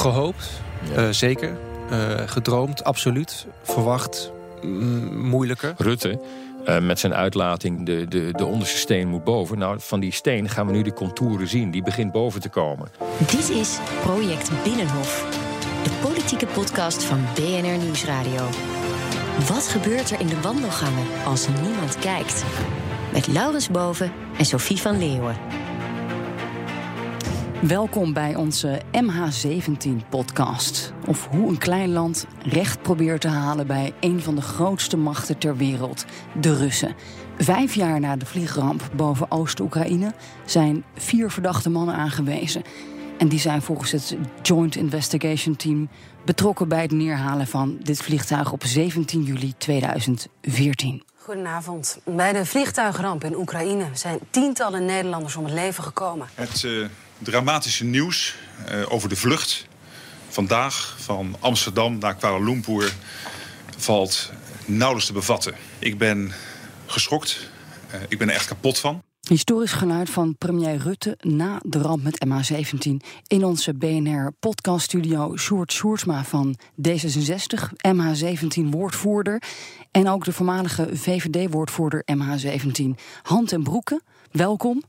Gehoopt, uh, zeker. Uh, gedroomd, absoluut. Verwacht, mm, moeilijker. Rutte, uh, met zijn uitlating, de, de, de onderste steen moet boven. Nou, van die steen gaan we nu de contouren zien. Die begint boven te komen. Dit is Project Binnenhof. De politieke podcast van BNR Nieuwsradio. Wat gebeurt er in de wandelgangen als niemand kijkt? Met Laurens Boven en Sophie van Leeuwen. Welkom bij onze MH17-podcast. Of hoe een klein land recht probeert te halen bij een van de grootste machten ter wereld, de Russen. Vijf jaar na de vliegramp boven Oost-Oekraïne zijn vier verdachte mannen aangewezen. En die zijn volgens het Joint Investigation Team betrokken bij het neerhalen van dit vliegtuig op 17 juli 2014. Goedenavond. Bij de vliegtuigramp in Oekraïne zijn tientallen Nederlanders om het leven gekomen. Het uh, dramatische nieuws uh, over de vlucht vandaag van Amsterdam naar Kuala Lumpur valt nauwelijks te bevatten. Ik ben geschokt. Uh, ik ben er echt kapot van. Historisch geluid van premier Rutte na de ramp met MH17. In onze BNR-podcaststudio Sjoerd Sjoerdsma van D66, MH17-woordvoerder. En ook de voormalige VVD-woordvoerder MH17, Hand en Broeken. Welkom.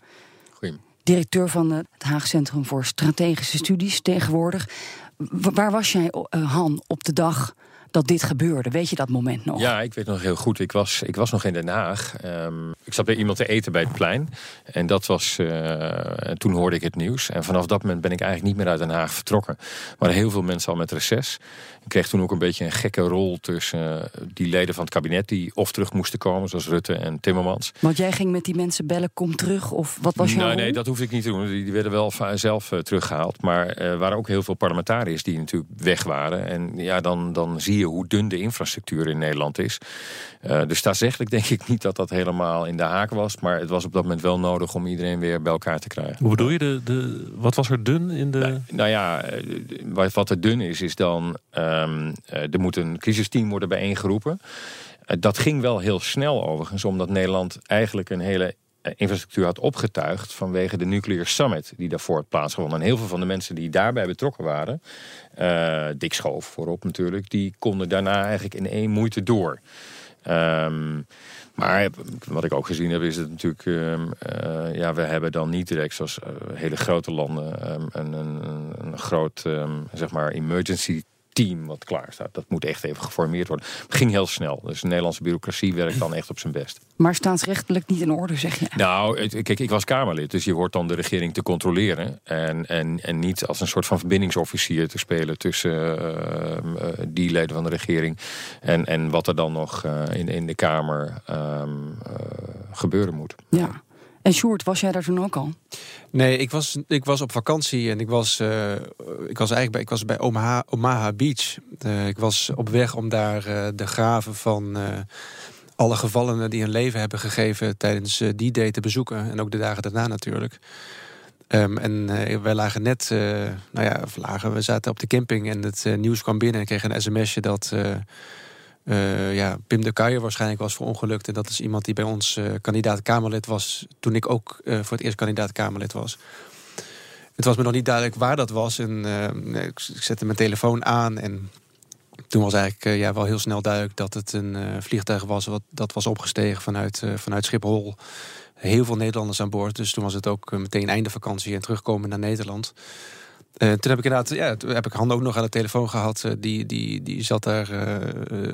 Directeur van het Haag Centrum voor Strategische Studies tegenwoordig. Waar was jij, Han, op de dag dat dit gebeurde. Weet je dat moment nog? Ja, ik weet nog heel goed. Ik was, ik was nog in Den Haag. Um, ik zat bij iemand te eten bij het plein. En dat was. Uh, toen hoorde ik het nieuws. En vanaf dat moment ben ik eigenlijk niet meer uit Den Haag vertrokken. Maar heel veel mensen al met reces. Ik kreeg toen ook een beetje een gekke rol tussen uh, die leden van het kabinet die of terug moesten komen, zoals Rutte en Timmermans. Want jij ging met die mensen bellen, kom terug, of wat was jouw Nee, nee, dat hoefde ik niet te doen. Die werden wel zelf uh, teruggehaald. Maar er waren ook heel veel parlementariërs die natuurlijk weg waren. En ja, dan, dan zie je hoe dun de infrastructuur in Nederland is. Uh, dus staatsrechtelijk denk ik niet dat dat helemaal in de haak was. Maar het was op dat moment wel nodig om iedereen weer bij elkaar te krijgen. Hoe bedoel je? De, de, wat was er dun in de... Nou, nou ja, wat er dun is, is dan... Um, er moet een crisisteam worden bijeengeroepen. Uh, dat ging wel heel snel overigens, omdat Nederland eigenlijk een hele infrastructuur had opgetuigd vanwege de Nuclear Summit die daarvoor had plaatsgevonden. En heel veel van de mensen die daarbij betrokken waren, uh, Dick Schoof voorop natuurlijk, die konden daarna eigenlijk in één moeite door. Um, maar wat ik ook gezien heb is het natuurlijk, uh, ja, we hebben dan niet direct zoals hele grote landen een, een, een, groot, zeg maar, emergency team wat klaar staat. Dat moet echt even geformeerd worden. Het ging heel snel. Dus de Nederlandse bureaucratie werkt dan echt op zijn best. Maar staatsrechtelijk niet in orde, zeg je? Nou, kijk, ik was Kamerlid. Dus je hoort dan de regering te controleren. En, en, en niet als een soort van verbindingsofficier te spelen tussen uh, uh, die leden van de regering. En, en wat er dan nog uh, in, in de Kamer um, gebeuren moet. Ja. En Sjoerd, was jij daar toen ook al? Nee, ik was, ik was op vakantie en ik was, uh, ik was eigenlijk bij, ik was bij Omaha, Beach. Uh, ik was op weg om daar uh, de graven van alle gevallenen die hun leven hebben gegeven tijdens die day te bezoeken. En ook de dagen daarna natuurlijk. Um, en wij lagen net, nou ja, lagen, we zaten op de camping en het nieuws kwam binnen. En kreeg een sms'je dat uh, ja, Pim de Kuijer waarschijnlijk was verongelukt. En dat is iemand die bij ons uh, kandidaat Kamerlid was. toen ik ook uh, voor het eerst kandidaat Kamerlid was. Het was me nog niet duidelijk waar dat was. En nee, ik zette mijn telefoon aan. En toen was eigenlijk ja, wel heel snel duidelijk dat het een vliegtuig was. Wat, dat was opgestegen vanuit, vanuit Schiphol. Heel veel Nederlanders aan boord. Dus toen was het ook meteen einde vakantie en terugkomen naar Nederland. Uh, toen heb ik inderdaad, ja, toen heb ik Han ook nog aan de telefoon gehad. Uh, die, die, die zat daar, uh,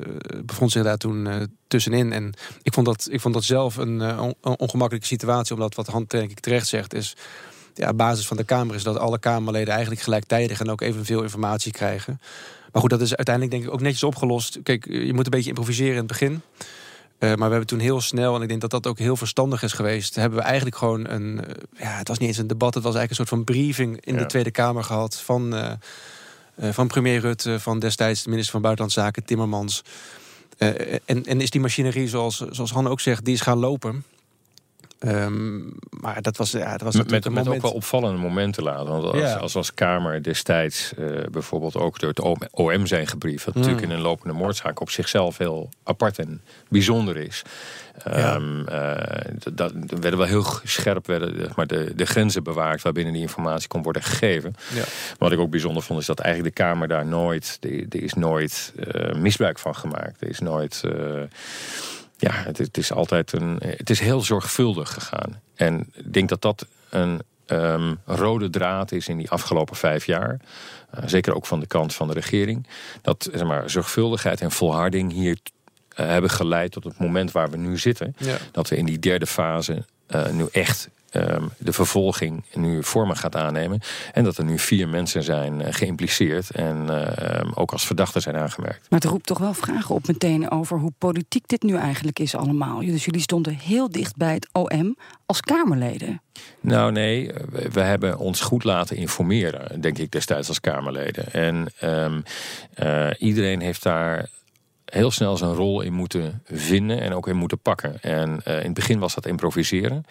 bevond zich daar toen tussenin. En ik vond dat, ik vond dat zelf een, on, ongemakkelijke situatie. Omdat wat Han denk ik terecht zegt is... Ja, basis van de Kamer is dat alle Kamerleden eigenlijk gelijktijdig... en ook evenveel informatie krijgen. Maar goed, dat is uiteindelijk denk ik ook netjes opgelost. Kijk, je moet een beetje improviseren in het begin... maar we hebben toen heel snel, en ik denk dat dat ook heel verstandig is geweest, hebben we eigenlijk gewoon een, ja, het was niet eens een debat, het was eigenlijk een soort van briefing in de Tweede Kamer gehad van, van premier Rutte, van destijds de minister van Buitenlandse Zaken, Timmermans. en, en is die machinerie, zoals, zoals Han ook zegt, die is gaan lopen. Um, maar dat was, ja, dat was met, met, een met ook wel opvallende momenten later. Want als, ja. als, als Kamer destijds uh, bijvoorbeeld ook door het OM zijn gebriefd... wat mm. natuurlijk in een lopende moordzaak op zichzelf heel apart en bijzonder is. Ja. Um, uh, dat, werden wel heel scherp werden, maar de, de grenzen bewaakt... waarbinnen die informatie kon worden gegeven. Ja. Wat ik ook bijzonder vond is dat eigenlijk de Kamer daar nooit... er is nooit uh, misbruik van gemaakt. Er is nooit... Ja, het, het, is altijd een. Het is heel zorgvuldig gegaan. En ik denk dat dat een um, rode draad is in die afgelopen vijf jaar. Uh, zeker ook van de kant van de regering. Dat zeg maar, zorgvuldigheid en volharding hier uh, hebben geleid tot het moment waar we nu zitten. Ja. Dat we in die derde fase uh, nu echt Ehm, de vervolging nu vormen gaat aannemen. En dat er nu vier mensen zijn uh, geïmpliceerd en uh, ook als verdachten zijn aangemerkt. Maar het roept toch wel vragen op meteen over hoe politiek dit nu eigenlijk is allemaal. Dus jullie stonden heel dicht bij het OM als Kamerleden. Nou nee, we hebben ons goed laten informeren, denk ik destijds als Kamerleden. En um, uh, iedereen heeft daar heel snel zijn rol in moeten vinden en ook in moeten pakken. En uh, in het begin was dat improviseren.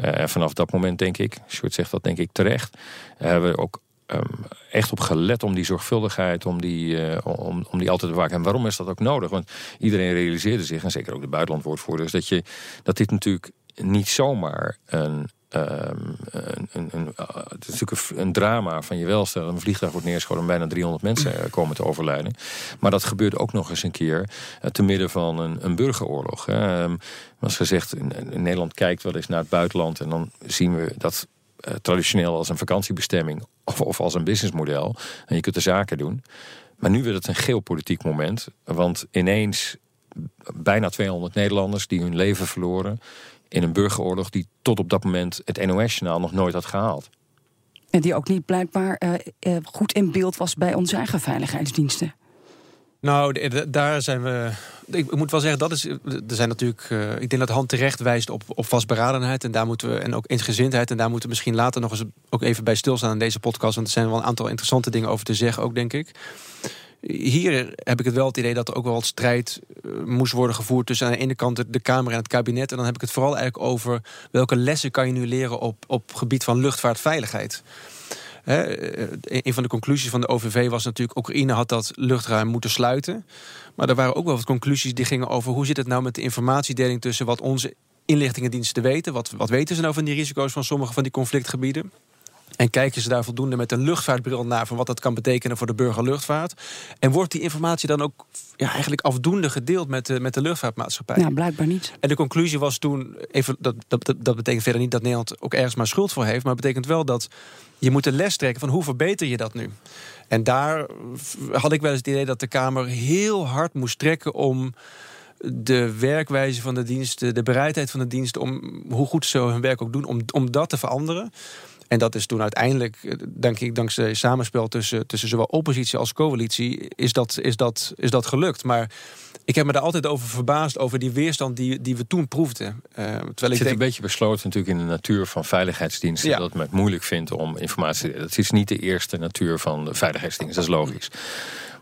Uh, en vanaf dat moment denk ik, Sjoerd zegt dat denk ik terecht, uh, hebben we ook um, echt op gelet om die zorgvuldigheid, om die, om, om die altijd te waken. En waarom is dat ook nodig? Want iedereen realiseerde zich, en zeker ook de buitenlandwoordvoerders, dat, je, dat dit natuurlijk niet zomaar een Ehm, een, een, een, eh, het is natuurlijk een, drama van je welste. Een vliegtuig wordt neergeschoten en bijna 300 mensen eh, komen te overlijden. Maar dat gebeurt ook nog eens een keer uh, te midden van een, een burgeroorlog. Um, als gezegd, in, Nederland kijkt wel eens naar het buitenland en dan zien we dat traditioneel als een vakantiebestemming of, als een businessmodel. En je kunt de zaken doen. Maar nu wordt het een geopolitiek moment. Want ineens bijna 200 Nederlanders die hun leven verloren in een burgeroorlog die tot op dat moment het NOS-journaal nog nooit had gehaald. En die ook niet blijkbaar uh, uh, goed in beeld was bij onze eigen veiligheidsdiensten. Nou, daar zijn we. Ik moet wel zeggen, dat is. Er zijn natuurlijk. Uh, ik denk dat hand terecht wijst op, op vastberadenheid. En daar moeten we. En ook eensgezindheid. En daar moeten we misschien later nog eens ook even bij stilstaan in deze podcast. Want er zijn wel een aantal interessante dingen over te zeggen, ook denk ik. Hier heb ik het wel het idee dat er ook wel wat strijd eh, moest worden gevoerd tussen aan de ene kant de Kamer en het kabinet. En dan heb ik het vooral eigenlijk over welke lessen kan je nu leren op, op gebied van luchtvaartveiligheid. He, eh, een van de conclusies van de OVV was natuurlijk... Oekraïne had dat luchtruim moeten sluiten. Maar er waren ook wel wat conclusies die gingen over... hoe zit het nou met de informatiedeling tussen wat onze inlichtingendiensten weten... wat, wat weten ze nou van die risico's van sommige van die conflictgebieden... En kijken ze daar voldoende met een luchtvaartbril naar van wat dat kan betekenen voor de burgerluchtvaart? En wordt die informatie dan ook ja, eigenlijk afdoende gedeeld met de, met de luchtvaartmaatschappij? Ja, blijkbaar niet. En de conclusie was toen, even, dat, dat, dat betekent verder niet dat Nederland ook ergens maar schuld voor heeft, maar het betekent wel dat je moet de les trekken van hoe verbeter je dat nu? En daar had ik wel eens het idee dat de Kamer heel hard moest trekken om de werkwijze van de diensten, de bereidheid van de diensten om hoe goed ze hun werk ook doen, om, om dat te veranderen. En dat is toen uiteindelijk, eh, denk ik, dankzij samenspel tussen, tussen zowel oppositie als coalitie, is dat, is, dat, is dat gelukt. Maar ik heb me daar altijd over verbaasd, over die weerstand die, die we toen proefden. Uh, terwijl ik het zit een beetje besloten natuurlijk in de natuur van veiligheidsdiensten. Ja. Dat men het moeilijk vindt om informatie. Dat is niet de eerste natuur van de veiligheidsdienst, dat is logisch.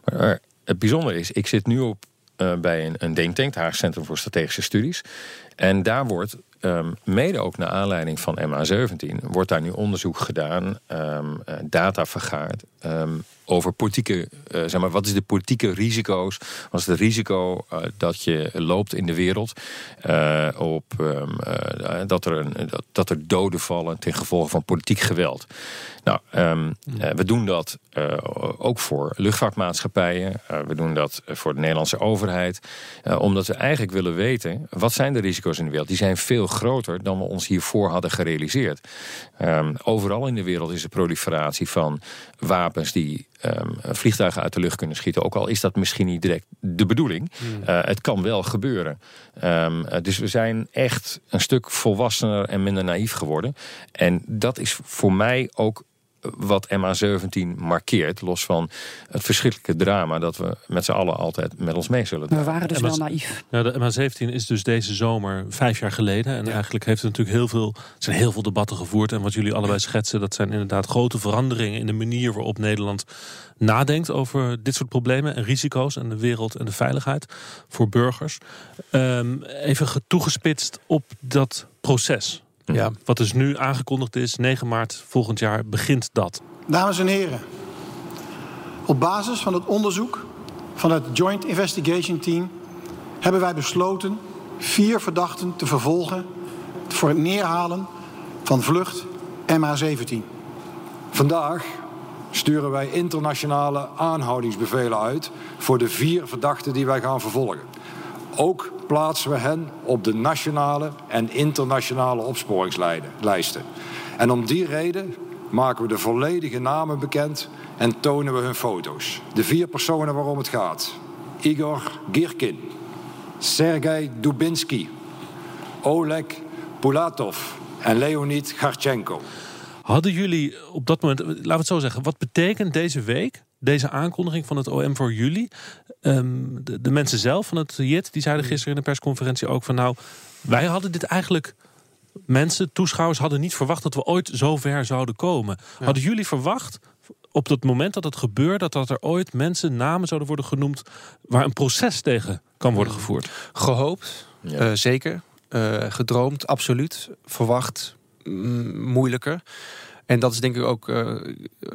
Maar het bijzondere is, ik zit nu op uh, bij een, een denktank, het Haag Centrum voor Strategische Studies. En daar wordt um, mede ook naar aanleiding van MA17 wordt daar nu onderzoek gedaan, um, data vergaard. Um, over politieke, uh, zeg maar, wat is de politieke risico's? Wat is het risico uh, dat je loopt in de wereld uh, op um, dat, er een, dat, dat, er doden vallen ten gevolge van politiek geweld? Nou, um, we doen dat ook voor luchtvaartmaatschappijen. we doen dat voor de Nederlandse overheid. omdat we eigenlijk willen weten, wat zijn de risico's in de wereld? Die zijn veel groter dan we ons hiervoor hadden gerealiseerd. Um, overal in de wereld is er proliferatie van wapens die um, vliegtuigen uit de lucht kunnen schieten. Ook al is dat misschien niet direct de bedoeling. Hmm. Uh, het kan wel gebeuren. Um, dus we zijn echt een stuk volwassener en minder naïef geworden. En dat is voor mij ook wat MH17 markeert. Los van het verschrikkelijke drama dat we met z'n allen altijd met ons mee zullen We waren dus wel naïef. Ja, de MH17 is dus deze zomer vijf jaar geleden. En eigenlijk heeft er natuurlijk heel veel, er zijn heel veel debatten gevoerd. En wat jullie allebei schetsen, dat zijn inderdaad grote veranderingen in de manier waarop Nederland nadenkt over dit soort problemen en risico's en de wereld en de veiligheid voor burgers. Um, even toegespitst op dat proces. Ja. Wat dus nu aangekondigd is, 9 maart volgend jaar begint dat. Dames en heren, op basis van het onderzoek van het Joint Investigation Team hebben wij besloten vier verdachten te vervolgen voor het neerhalen van vlucht MH17. Vandaag sturen wij internationale aanhoudingsbevelen uit voor de vier verdachten die wij gaan vervolgen. Ook plaatsen we hen op de nationale en internationale opsporingslijsten. En om die reden maken we de volledige namen bekend en tonen we hun foto's. De vier personen waarom het gaat. Igor Girkin, Sergei Dubinsky, Oleg Pulatov en Leonid Garchenko. Hadden jullie op dat moment, laten we het zo zeggen, wat betekent deze week, deze aankondiging van het OM voor jullie? Ehm, de, de, mensen zelf van het JIT, die zeiden gisteren in de persconferentie ook van nou, wij hadden dit eigenlijk, mensen, toeschouwers hadden niet verwacht dat we ooit zo ver zouden komen. Hadden jullie verwacht op het moment dat het gebeurt, dat, dat er ooit mensen, namen zouden worden genoemd waar een proces tegen kan worden gevoerd? Gehoopt, eh, zeker. Uh, gedroomd, absoluut. Verwacht, moeilijker. En dat is denk ik ook. Uh,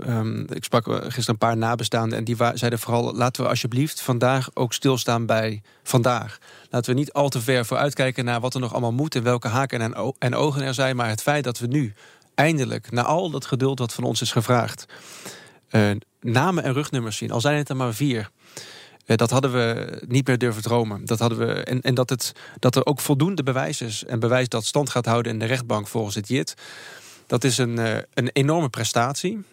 um, ik sprak gisteren een paar nabestaanden en die zeiden vooral: laten we alsjeblieft vandaag ook stilstaan bij vandaag. Laten we niet al te ver vooruitkijken naar wat er nog allemaal moet en welke haken en, en ogen er zijn. Maar het feit dat we nu eindelijk, na al dat geduld wat van ons is gevraagd, uh, namen en rugnummers zien, al zijn het er maar vier. Dat hadden we niet meer durven dromen. Dat hadden we, en en dat, het, dat er ook voldoende bewijs is. En bewijs dat stand gaat houden in de rechtbank volgens het JIT. Dat is een, uh, een enorme prestatie.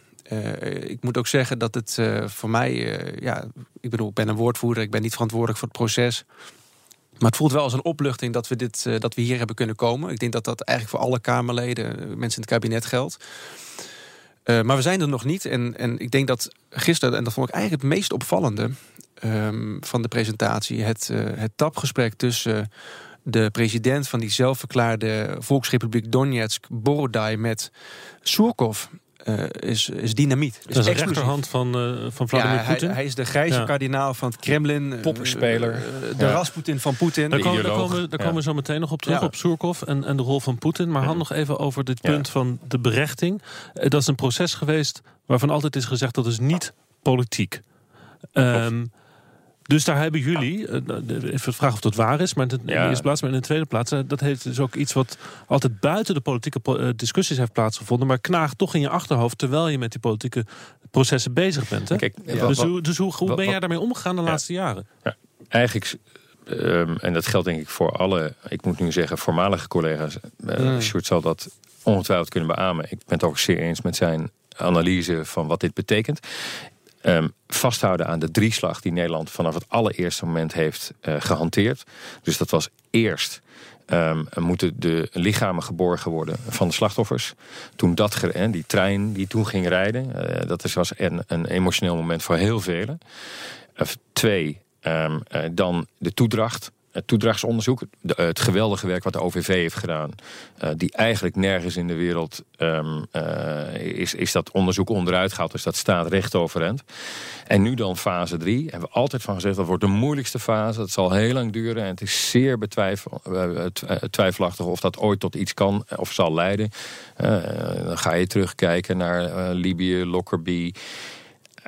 ik moet ook zeggen dat het voor mij, ja, ik bedoel, ik ben een woordvoerder, ik ben niet verantwoordelijk voor het proces. Maar het voelt wel als een opluchting dat we, dit, dat we hier hebben kunnen komen. Ik denk dat dat eigenlijk voor alle Kamerleden, mensen in het kabinet geldt. Maar we zijn er nog niet. En, en ik denk dat gisteren, en dat vond ik eigenlijk het meest opvallende um, van de presentatie, het, het tapgesprek tussen de president van die zelfverklaarde Volksrepubliek Donetsk, Borodai, met Surkov. Uh, is, is dynamiet. Dat is, de rechterhand van, uh, van Vladimir ja, Poetin. Hij, hij, is de grijze ja. kardinaal van het Kremlin. Poppenspeler. Uh, de ja. Rasputin van Poetin. Daar, komen, daar, komen, daar komen we zo meteen nog op terug, op Surkov en, en de rol van Poetin. Maar hand nog even over dit punt van de berechting. Dat is een proces geweest waarvan altijd is gezegd dat is niet politiek. Um, dus daar hebben jullie, eh, even vraag of dat waar is, maar in de eerste plaats, maar in de tweede plaats, eh, dat heeft dus ook iets wat altijd buiten de politieke eh, discussies heeft plaatsgevonden, maar knaagt toch in je achterhoofd terwijl je met die politieke processen bezig bent. Hè? Kijk, ja. Dus, hoe, dus hoe, hoe ben jij daarmee omgegaan de laatste jaren? Ja, eigenlijk Um, en dat geldt denk ik voor alle, ik moet nu zeggen, voormalige collega's. Uh. Sjoerd zal dat ongetwijfeld kunnen beamen. Ik ben het ook zeer eens met zijn analyse van wat dit betekent. Um, vasthouden aan de drieslag die Nederland vanaf het allereerste moment heeft uh, gehanteerd. Dus dat was eerst um, moeten de lichamen geborgen worden van de slachtoffers. Toen dat, die trein die toen ging rijden, uh, dat was een, een emotioneel moment voor heel velen. Uh, twee, um, dan de toedracht het toedrachtsonderzoek, de, het geweldige werk wat de OVV heeft gedaan, uh, die eigenlijk nergens in de wereld uh, is, is dat onderzoek onderuit gehaald. Dus dat staat recht overeind. En nu dan fase 3. Hebben we altijd van gezegd dat wordt de moeilijkste fase. Het zal heel lang duren en het is zeer betwijfel, twijfelachtig of dat ooit tot iets kan of zal leiden. dan ga je terugkijken naar Libië, Lockerbie.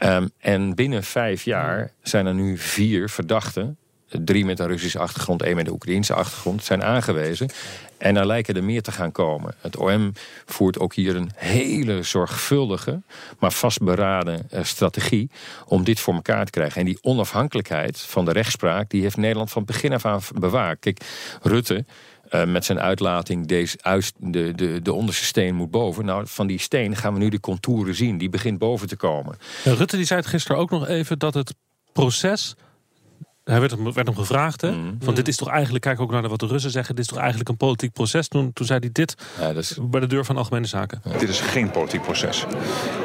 Um, en binnen vijf jaar zijn er nu vier verdachten drie met een Russische achtergrond, één met een Oekraïnse achtergrond, zijn aangewezen. En er lijken er meer te gaan komen. Het OM voert ook hier een hele zorgvuldige, maar vastberaden uh, strategie om dit voor elkaar te krijgen. En die onafhankelijkheid van de rechtspraak, die heeft Nederland van begin af aan bewaakt. Kijk, Rutte. Uh, met zijn uitlating, deze, de, de, de onderste steen moet boven. Nou, van die steen gaan we nu de contouren zien. Die begint boven te komen. Rutte die zei het gisteren ook nog even dat het proces Hij werd hem, werd hem gevraagd, hè? Mm. Van dit is toch eigenlijk, kijk ook naar wat de Russen zeggen, dit is toch eigenlijk een politiek proces. Toen, toen zei hij dit ja, dat is... bij de deur van Algemene Zaken. Dit is geen politiek proces.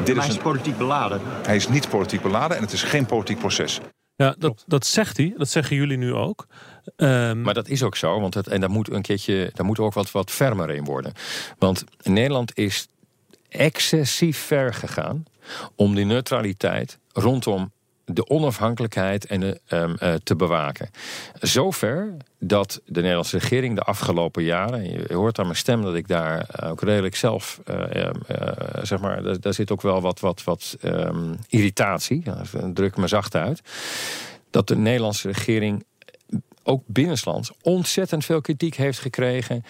Dit is, hij is politiek beladen. Hij is niet politiek beladen en het is geen politiek proces. Ja, dat, dat zegt hij. Dat zeggen jullie nu ook. Um... Maar dat is ook zo. Want het, en daar moet een keertje, daar moet ook wat, wat fermer in worden. Want Nederland is excessief ver gegaan om die neutraliteit rondom de onafhankelijkheid en de, um, uh, te bewaken. Zover dat de Nederlandse regering de afgelopen jaren, je hoort aan mijn stem dat ik daar ook redelijk zelf, uh, uh, zeg maar, daar, daar, zit ook wel wat, wat, wat um, irritatie, druk me zacht uit, dat de Nederlandse regering ook binnenlands ontzettend veel kritiek heeft gekregen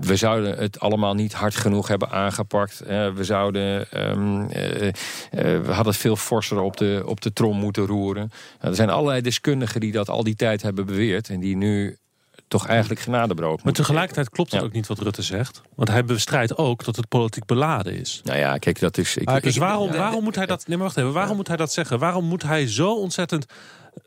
we zouden het allemaal niet hard genoeg hebben aangepakt. we zouden. Um, uh, we hadden veel forser op de, op de trom moeten roeren. Nou, er zijn allerlei deskundigen die dat al die tijd hebben beweerd. En die nu toch eigenlijk genadebrood. Maar tegelijkertijd klopt het ook niet wat Rutte zegt. Want hij bestrijdt ook dat het politiek beladen is. Nou ja, kijk, dat is. Ik, dus waarom, waarom moet hij dat. Nee, maar wacht even. Waarom moet hij dat zeggen? Waarom moet hij zo ontzettend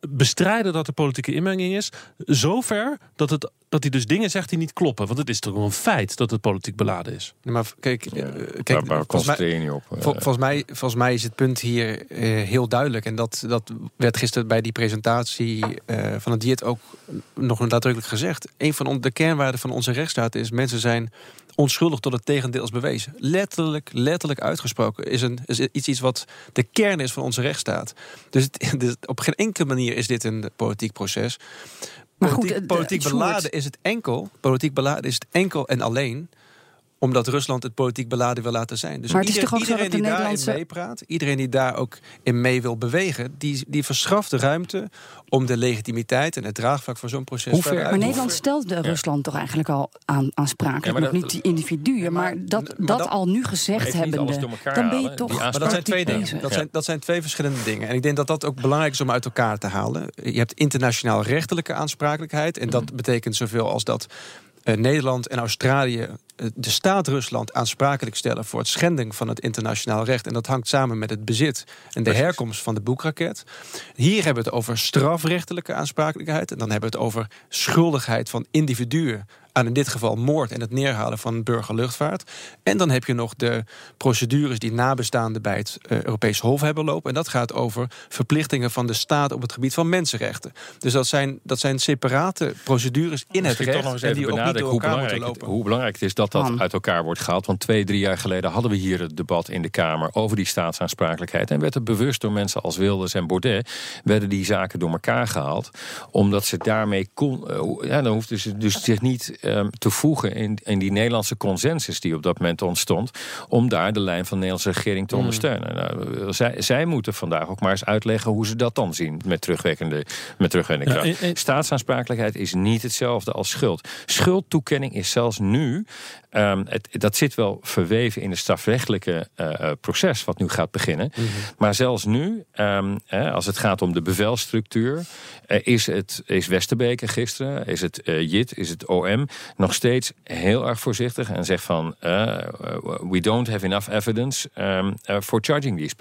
bestrijden dat er politieke inmenging is. Zover dat, het, dat hij dus dingen zegt die niet kloppen. Want het is toch een feit dat het politiek beladen is. Nee, maar kijk, ja, uh, kijk volgens, mij, op, uh, volgens, mij, volgens mij is het punt hier uh, heel duidelijk. En dat, dat werd gisteren bij die presentatie van het dieet ook nog nadrukkelijk gezegd. Een van de kernwaarden van onze rechtsstaat is mensen zijn onschuldig tot het tegendeel is bewezen. Letterlijk, letterlijk uitgesproken is, een, is iets, iets wat de kern is van onze rechtsstaat. Dus, dus op geen enkele manier is dit een politiek proces. Maar politiek, goed, politiek beladen is het enkel. Politiek beladen is het enkel en alleen omdat Rusland het politiek beladen wil laten zijn. Dus maar het iedereen, is toch ook iedereen die Nederlandse... daarin meepraat, iedereen die daar ook in mee wil bewegen, die, die verschaft de ruimte om de legitimiteit en het draagvlak van zo'n proces Hoe ver, Maar Nederland stelt de Rusland toch eigenlijk al aan, aansprakelijk. Nog niet die individuen, maar, dat, dat, al nu gezegd hebbende, dan ben je toch. Maar dat zijn twee dingen. Dat zijn, dat zijn twee verschillende dingen. En ik denk dat dat ook belangrijk is om uit elkaar te halen. Je hebt internationaal rechtelijke aansprakelijkheid. En dat mhm. betekent zoveel als dat uh, Nederland en Australië de staat Rusland aansprakelijk stellen voor het schending van het internationaal recht. En dat hangt samen met het bezit en de herkomst van de boekraket. Hier hebben we het over strafrechtelijke aansprakelijkheid. En dan hebben we het over schuldigheid van individuen aan in dit geval moord en het neerhalen van burgerluchtvaart. En dan heb je nog de procedures die nabestaanden bij het uh, Europees Hof hebben lopen. En dat gaat over verplichtingen van de staat op het gebied van mensenrechten. Dus dat zijn, dat zijn separate procedures in het recht. En die ook niet door elkaar moeten lopen. Hoe belangrijk het is dat dat uit elkaar wordt gehaald. Want twee, drie jaar geleden hadden we hier het debat in de Kamer over die staatsaansprakelijkheid. En werd het bewust door mensen als Wilders en Baudet, werden die zaken door elkaar gehaald. Omdat ze daarmee kon. Uh, ja, dan hoefden ze dus zich niet um, te voegen in, in die Nederlandse consensus die op dat moment ontstond. Om daar de lijn van de Nederlandse regering te mm. ondersteunen. Nou, zij, zij moeten vandaag ook maar eens uitleggen hoe ze dat dan zien met terugwerkende, met terugwerkende kracht. Staatsaansprakelijkheid is niet hetzelfde als schuld. Schuldtoekenning is zelfs nu Um, het, dat zit wel verweven in het strafrechtelijke uh, proces wat nu gaat beginnen. Mhm. Maar zelfs nu, um, als het gaat om de bevelstructuur, uh, is, het, is Westerbeke gisteren, is het uh, JIT, is het OM nog steeds heel erg voorzichtig en zegt van we don't have enough evidence um, for charging these,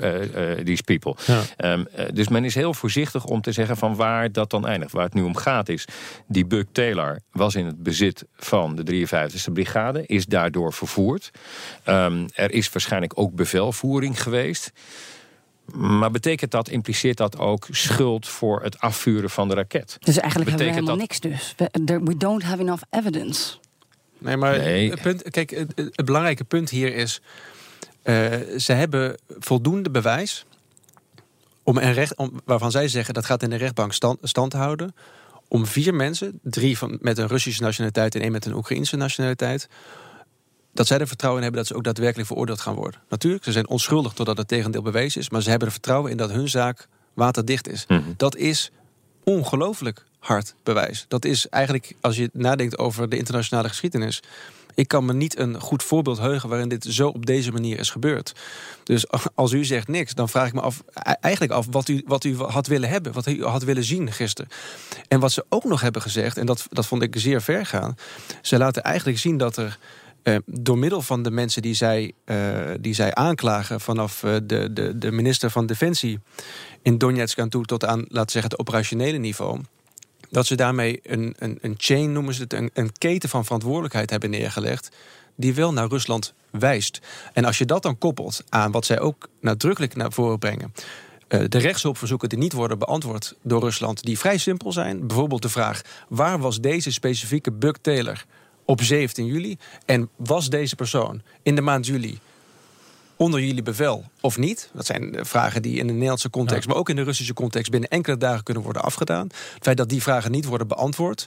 these people. Ja. dus men is heel voorzichtig om te zeggen van waar dat dan eindigt. Waar het nu om gaat is, die Buck Taylor was in het bezit van de 53e brigade is daardoor vervoerd. Um, er is waarschijnlijk ook bevelvoering geweest. Maar betekent dat, impliceert dat ook schuld voor het afvuren van de raket? Dus eigenlijk betekent hebben we helemaal niks dus. We, don't have enough evidence. Nee, maar Het punt, kijk, het, belangrijke punt hier is... Uh, ze hebben voldoende bewijs om een recht, om, waarvan zij zeggen dat gaat in de rechtbank stand, stand houden om vier mensen, drie van, met een Russische nationaliteit en één met een Oekraïnse nationaliteit, dat zij er vertrouwen in hebben dat ze ook daadwerkelijk veroordeeld gaan worden. Natuurlijk, ze zijn onschuldig totdat het tegendeel bewezen is, maar ze hebben er vertrouwen in dat hun zaak waterdicht is. Mhm. Dat is ongelooflijk hard bewijs. Dat is eigenlijk, als je nadenkt over de internationale geschiedenis, ik kan me niet een goed voorbeeld heugen waarin dit zo op deze manier is gebeurd. Dus als u zegt niks, dan vraag ik me af, e-, eigenlijk af wat u, wat u had willen hebben, wat u had willen zien gisteren. En wat ze ook nog hebben gezegd, en dat, dat vond ik zeer ver gaan. Ze laten eigenlijk zien dat er uh, door middel van de mensen die zij, uh, die zij aanklagen vanaf uh, de, de, de minister van Defensie in Donetsk aan toe tot aan, laten zeggen, het operationele niveau dat ze daarmee een, een, een chain, noemen ze het, een, een keten van verantwoordelijkheid hebben neergelegd. die wel naar Rusland wijst. En als je dat dan koppelt aan wat zij ook nadrukkelijk naar voren brengen. Uh, de rechtshulpverzoeken die niet worden beantwoord door Rusland, die vrij simpel zijn. Bijvoorbeeld de vraag: waar was deze specifieke Buck Taylor op 17 juli? En was deze persoon in de maand juli onder jullie bevel of niet? Dat zijn vragen die in de Nederlandse context, maar ook in de Russische context binnen enkele dagen kunnen worden afgedaan. Het feit dat die vragen niet worden beantwoord,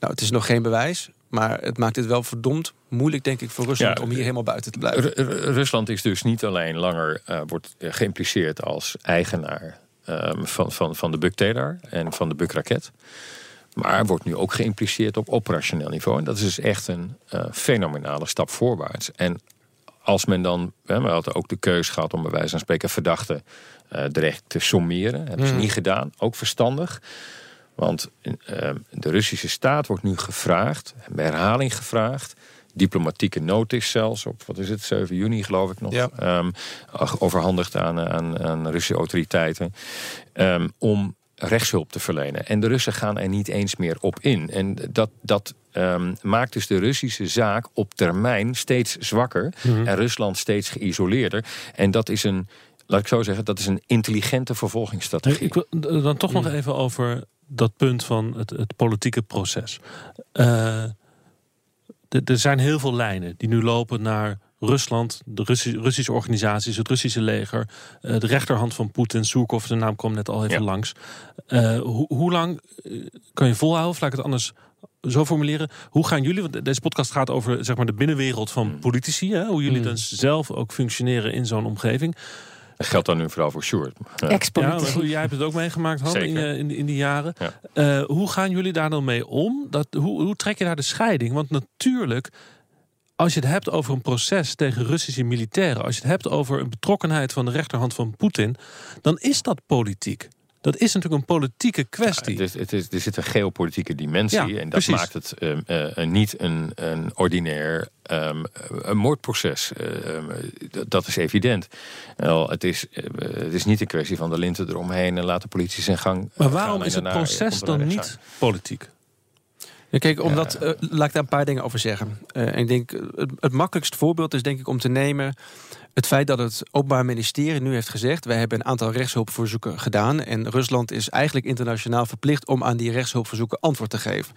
nou, het is nog geen bewijs, maar het maakt het wel verdomd moeilijk, denk ik, voor Rusland om hier helemaal buiten te blijven. Rusland is dus niet alleen langer uh, wordt geïmpliceerd als eigenaar um, van, van, van de Buk-Taylor en van de Buk-raket. Maar wordt nu ook geïmpliceerd op operationeel niveau. En dat is dus echt een uh, fenomenale stap voorwaarts. En als men dan, we hadden ook de keus gehad om bij wijze van spreken verdachten uh, direct te sommeren. Hebben ze hmm. niet gedaan, ook verstandig. Want uh, de Russische staat wordt nu gevraagd, bij herhaling gevraagd, diplomatieke notice zelfs op, wat is het, 7 juni geloof ik nog, ja. um, overhandigd aan, aan, aan Russische autoriteiten, um, om rechtshulp te verlenen. En de Russen gaan er niet eens meer op in. En dat, dat um, maakt dus de Russische zaak op termijn steeds zwakker mm en Rusland steeds geïsoleerder. En dat is een, laat ik zo zeggen, dat is een intelligente vervolgingsstrategie. Ik wil dan toch nog mhm. even over dat punt van het, het politieke proces. Uh, er zijn heel veel lijnen die nu lopen naar Rusland, de Russische, organisaties, het Russische leger, uh, de rechterhand van Poetin, Surkov, de naam kwam net al even langs. Uh, hoe lang kan je volhouden, of laat ik het anders zo formuleren. Hoe gaan jullie, want deze podcast gaat over zeg maar, de binnenwereld van hmm. politici, hè, hoe jullie mm. dan zelf ook functioneren in zo'n omgeving. Dat geldt dan nu vooral voor Sjoerd. Ja. ja jij hebt het ook meegemaakt, Han, in, in, in, die jaren. Uh, hoe gaan jullie daar dan mee om? Dat, hoe, hoe trek je daar de scheiding? Want natuurlijk, als je het hebt over een proces tegen Russische militairen... als je het hebt over een betrokkenheid van de rechterhand van Poetin... dan is dat politiek. Dat is natuurlijk een politieke kwestie. Ja, het is, het is, er zit een geopolitieke dimensie. Ja, en dat maakt het um, uh, niet een, een ordinair um, een moordproces. Um, dat is evident. Wel, het, is, uh, het is niet een kwestie van de linten eromheen en laten politie zijn gang. Maar waarom is het proces dan niet politiek? Ja, kijk, omdat, uh, laat ik daar een paar dingen over zeggen. Uh, ik denk, het, het makkelijkste voorbeeld is denk ik om te nemen het feit dat het Openbaar Ministerie nu heeft gezegd: wij hebben een aantal rechtshulpverzoeken gedaan. En Rusland is eigenlijk internationaal verplicht om aan die rechtshulpverzoeken antwoord te geven.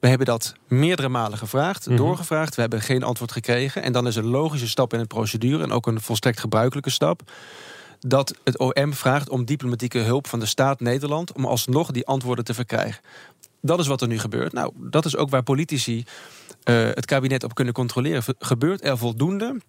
We hebben dat meerdere malen gevraagd, mhm. doorgevraagd. We hebben geen antwoord gekregen. En dan is een logische stap in de procedure en ook een volstrekt gebruikelijke stap dat het OM vraagt om diplomatieke hulp van de staat Nederland om alsnog die antwoorden te verkrijgen. Dat is wat er nu gebeurt. Nou, dat is ook waar politici uh, het kabinet op kunnen controleren. Gebeurt er voldoende?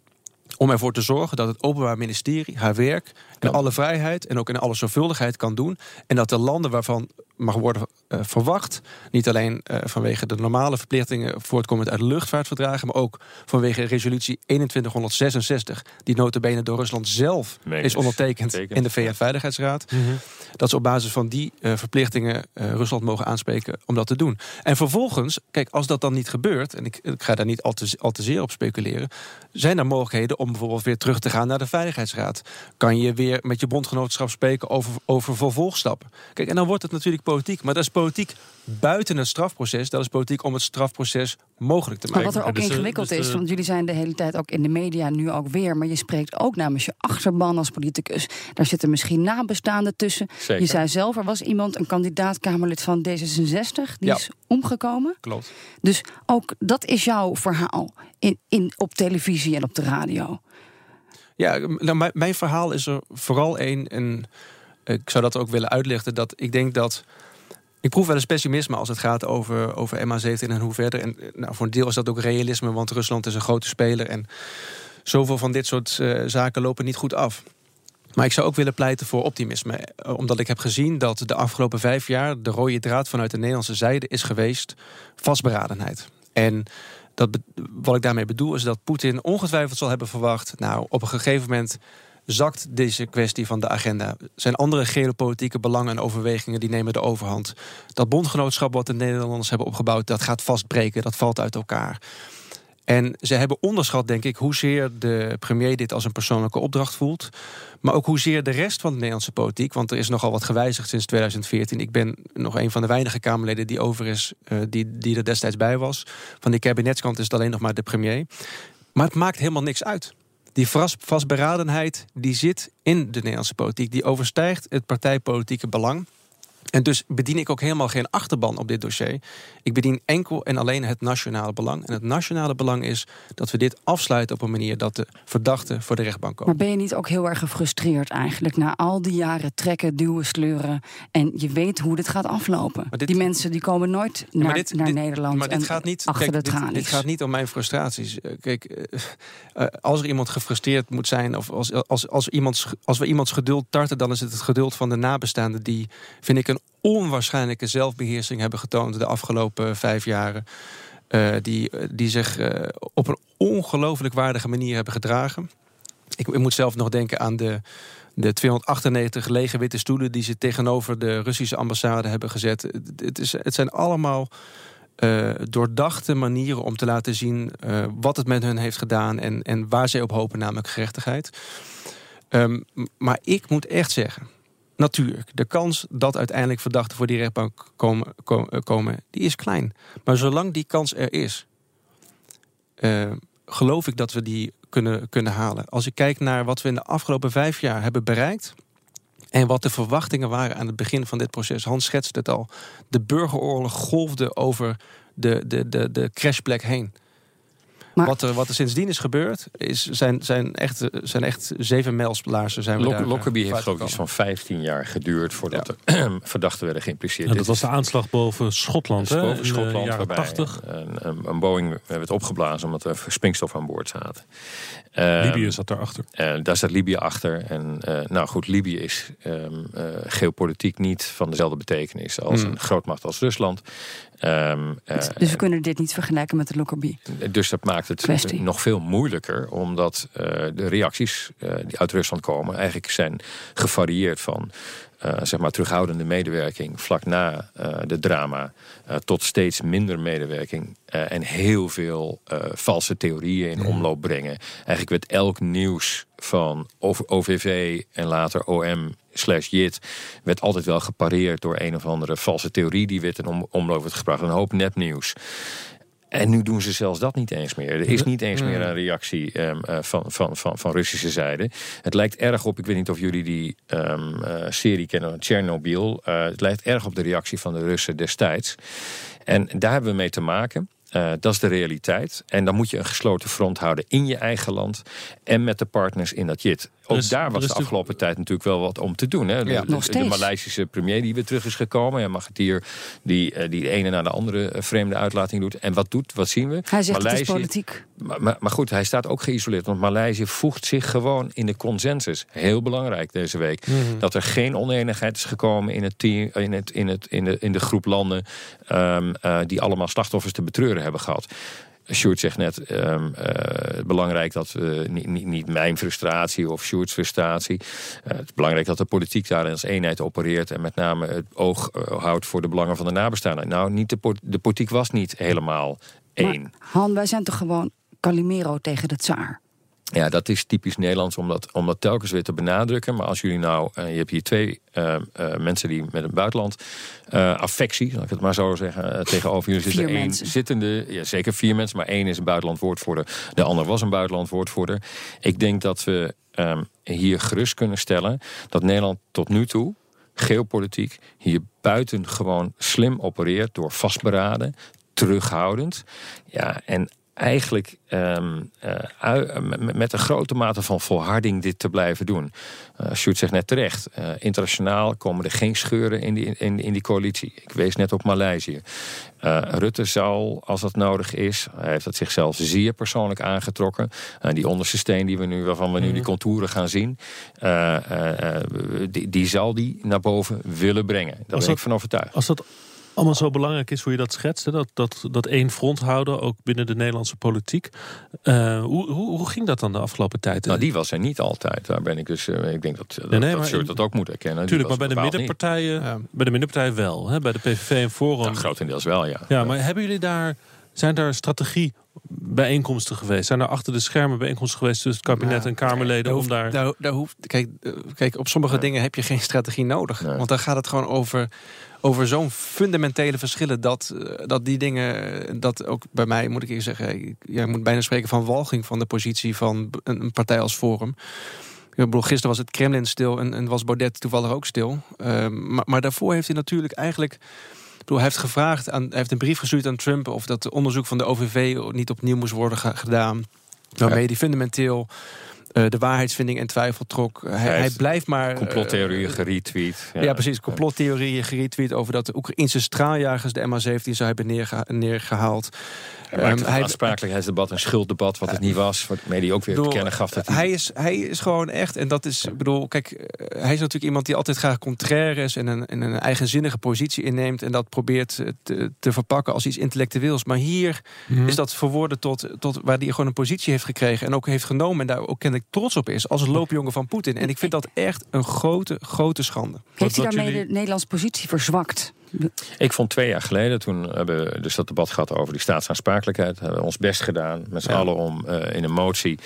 Om ervoor te zorgen dat het Openbaar Ministerie haar werk in alle vrijheid en ook in alle zorgvuldigheid kan doen. En dat de landen waarvan mag worden uh, verwacht, niet alleen uh, vanwege de normale verplichtingen voortkomend uit luchtvaartverdragen, maar ook vanwege resolutie 2166, die notabene door Rusland zelf is ondertekend in de VN-veiligheidsraad. Mm -hmm. Dat ze op basis van die uh, verplichtingen Rusland mogen aanspreken om dat te doen. En vervolgens, kijk, als dat dan niet gebeurt, en ik, ik ga daar niet al te, al te zeer op speculeren, zijn er mogelijkheden om bijvoorbeeld weer terug te gaan naar de Veiligheidsraad. Kan je weer met je bondgenootschap spreken over, over vervolgstappen. Kijk, en dan wordt het natuurlijk politiek. Maar dat is politiek buiten het strafproces. Dat is politiek om het strafproces mogelijk te maken. Maar wat er ook dus, ingewikkeld dus, is, want jullie zijn de hele tijd ook in de media nu ook weer. Maar je spreekt ook namens je achterban als politicus. Daar zitten misschien nabestaanden tussen. Zeker. Je zei zelf, er was iemand, een kandidaat-Kamerlid van D66, die is omgekomen. Klopt. Dus ook dat is jouw verhaal in, in, op televisie en op de radio. Ja, nou, mijn verhaal is er vooral één. En ik zou dat ook willen uitleggen. Dat ik denk dat. Ik proef wel eens pessimisme als het gaat over, over MH17 en hoe verder. En nou, voor een deel is dat ook realisme, want Rusland is een grote speler. En zoveel van dit soort uh, zaken lopen niet goed af. Maar ik zou ook willen pleiten voor optimisme. Eh, omdat ik heb gezien dat de afgelopen vijf jaar de rode draad vanuit de Nederlandse zijde is geweest vastberadenheid. En dat, wat ik daarmee bedoel is dat Poetin ongetwijfeld zal hebben verwacht. Nou, op een gegeven moment zakt deze kwestie van de agenda. Zijn andere geopolitieke belangen en overwegingen die nemen de overhand. Dat bondgenootschap wat de Nederlanders hebben opgebouwd, dat gaat vastbreken, dat valt uit elkaar. En ze hebben onderschat, denk ik, hoezeer de premier dit als een persoonlijke opdracht voelt. Maar ook hoezeer de rest van de Nederlandse politiek. Want er is nogal wat gewijzigd sinds 2014. Ik ben nog een van de weinige Kamerleden die over is, uh, die, die er destijds bij was. Van die kabinetskant is het alleen nog maar de premier. Maar het maakt helemaal niks uit. Die vastberadenheid die zit in de Nederlandse politiek. Die overstijgt het partijpolitieke belang. En dus bedien ik ook helemaal geen achterban op dit dossier. Ik bedien enkel en alleen het nationale belang. En het nationale belang is dat we dit afsluiten op een manier dat de verdachten voor de rechtbank komen. Maar ben je niet ook heel erg gefrustreerd eigenlijk na al die jaren trekken, duwen, sleuren en je weet hoe dit gaat aflopen? die mensen die komen nooit naar, dit, naar Nederland. Maar dit gaat niet achter de tralies. Dit, gaat niet om mijn frustraties. Eh, kijk, eh, eh, als er iemand gefrustreerd moet zijn of als, als, als, iemands, als we iemands geduld tarten, dan is het het geduld van de nabestaanden die vind ik een onwaarschijnlijke zelfbeheersing hebben getoond de afgelopen vijf jaren. Uh, die, die zich uh, op een ongelooflijk waardige manier hebben gedragen. Ik, ik, moet zelf nog denken aan de, de 298 lege witte stoelen die ze tegenover de Russische ambassade hebben gezet. Het, is, het zijn allemaal uh, doordachte manieren om te laten zien wat het met hun heeft gedaan en, en waar zij op hopen, namelijk gerechtigheid. Um, maar ik moet echt zeggen, natuurlijk, de kans dat uiteindelijk verdachten voor die rechtbank komen, eh, komen, die is klein. Maar zolang die kans er is, uh, geloof ik dat we die kunnen, kunnen halen. Als ik kijk naar wat we in de afgelopen vijf jaar hebben bereikt. En wat de verwachtingen waren aan het begin van dit proces. Hans schetste het al. De burgeroorlog golfde over de, de, de, de crashplek heen. Wat, er, wat er sindsdien is gebeurd, is, zijn, zijn, echt, zijn echt zeven. Zijn we Lok, Lockerbie heeft geloof ik iets van 15 jaar geduurd voordat ja. er verdachten werden geïmpliceerd. dat was de aanslag boven Schotland, hè? Boven Schotland, waarbij 80. Een, een, een, Boeing werd opgeblazen omdat er springstof aan boord zaten. Libië ehm, zat daarachter. Uh, daar zat Libië achter. En uh, nou goed, Libië is um, uh, geopolitiek niet van dezelfde betekenis als mm. een grootmacht als Rusland. Um, dus, dus we kunnen dit niet vergelijken met de Lockerbie. Dus dat maakt het Kwestie. nog veel moeilijker, omdat de reacties die uit Rusland komen eigenlijk zijn gevarieerd van uh, zeg maar terughoudende medewerking vlak na de drama tot steeds minder medewerking en heel veel valse theorieën in omloop brengen. Eigenlijk werd elk nieuws van OVV en later OM slash JIT werd altijd wel gepareerd door een of andere valse theorie die werd in om, omloop werd gebracht. Een hoop nepnieuws. En nu doen ze zelfs dat niet eens meer. Er is niet eens meer een reactie um, uh, van, van, van, van Russische zijde. Het lijkt erg op, ik weet niet of jullie die um, uh, serie kennen, Chernobyl. Uh, het lijkt erg op de reactie van de Russen destijds. En daar hebben we mee te maken. Uh, dat is de realiteit. En dan moet je een gesloten front houden in je eigen land en met de partners in dat JIT. Ook dus, daar was de afgelopen tijd natuurlijk wel wat om te doen. Hè. De, de, de, Maleisische premier die weer terug is gekomen. Ja, Magatier die, eh, die de ene na de andere eh, vreemde uitlating doet. En wat doet, wat zien we? Hij zegt Maleisië, het is politiek. Maar, maar, maar, goed, hij staat ook geïsoleerd. Want Maleisië voegt zich gewoon in de consensus. Heel belangrijk deze week. Mhm. Dat er geen oneenigheid is gekomen in, het team, in, het, in, het, in, de, in de groep landen... Um, uh, die allemaal slachtoffers te betreuren hebben gehad. Sjoerd zegt net, um, uh, belangrijk dat we niet, niet, mijn frustratie of Sjoerd's frustratie. Uh, het is belangrijk dat de politiek daar als eenheid opereert en met name het oog uh, houdt voor de belangen van de nabestaanden. Nou, niet de, de politiek was niet helemaal één. Maar, Han, wij zijn toch gewoon Calimero tegen de tsaar? Ja, dat is typisch Nederlands om dat, om dat telkens weer te benadrukken. Maar als jullie nou, uh, je hebt hier twee uh, uh, mensen die met een buitenland affectie, zal ik het maar zo zeggen, tegenover jullie zitten. één zittende, ja, zeker vier mensen, maar één is een buitenland woordvoerder. De ander was een buitenland woordvoerder. Ik denk dat we um, hier gerust kunnen stellen dat Nederland tot nu toe geopolitiek hier buiten gewoon slim opereert door vastberaden, terughoudend. Ja, en eigenlijk um, uh, met een grote mate van volharding dit te blijven doen. Uh, Sjoerd zegt net terecht, uh, internationaal komen er geen scheuren in die, in, in die coalitie. Ik wees net op Maleisië. Rutte zal, als dat nodig is, hij heeft dat zichzelf zeer persoonlijk aangetrokken. die onderste steen die we nu, waarvan we nu die mhm. contouren gaan zien, die, die zal die naar boven willen brengen. Daar ben ik van overtuigd. Als dat allemaal zo belangrijk is hoe je dat schetste. Dat, dat, dat één front houden, ook binnen de Nederlandse politiek. Uh, hoe, hoe, hoe ging dat dan de afgelopen tijd? Nou, die was er niet altijd. Daar ben ik dus. Uh, ik denk dat, dat, nee, dat dat ook moet erkennen. Tuurlijk, maar bij de middenpartijen, bij de middenpartijen wel. Hè? Bij de PVV en Forum. Ja, grotendeels wel, ja. Ja, maar hebben jullie daar Zijn er strategie bijeenkomsten geweest? Zijn er achter de schermen bijeenkomsten geweest tussen het kabinet Nou, en Kamerleden om daar. Daar, daar hoeft, kijk, eh, kijk, op sommige dingen heb je geen strategie nodig. Want dan gaat het gewoon over, over zo'n fundamentele verschillen. Dat, eh, dat die dingen, dat ook bij mij moet ik eerst zeggen. ik- Ja, ik moet bijna spreken van walging van de positie van een, een partij als Forum. Ik bedoel, gisteren was het Kremlin stil en, en was Baudet toevallig ook stil. Ehm, maar, maar daarvoor heeft hij natuurlijk eigenlijk. Bedoel, hij heeft gevraagd aan, hij heeft een brief gestuurd aan Trump of dat onderzoek van de OVV niet opnieuw moest worden ge- gedaan. Waarmee hij fundamenteel eh, de waarheidsvinding in twijfel trok. Hij, blijft maar. eh, Complottheorieën geretweet. ja, precies. Complottheorieën geretweet over dat de Oekraïnse straaljagers de MH17 zou hebben neergeha- neergehaald. Hij maakte het aansprakelijkheidsdebat een schulddebat, wat het niet was. Waarmee hij ook weer te bedoel, kennen gaf dat hij... hij, is, hij is gewoon echt, en dat is, ik bedoel, kijk, eh, hij is natuurlijk iemand die altijd graag contrair is en een, en een eigenzinnige positie inneemt en dat probeert te, te verpakken als iets intellectueels. Maar hier Mhm. is dat verwoorden tot, tot waar hij gewoon een positie heeft gekregen en ook heeft genomen en daar ook kennelijk trots op is als loopjongen van Poetin. En ik vind dat echt een grote, grote schande. Heeft hij daarmee de Nederlandse positie verzwakt? Ik vond twee jaar geleden, toen hebben we dus dat debat gehad over die staatsaansprakelijkheid. Hebben we ons best gedaan met z'n Ja. allen om eh, in een motie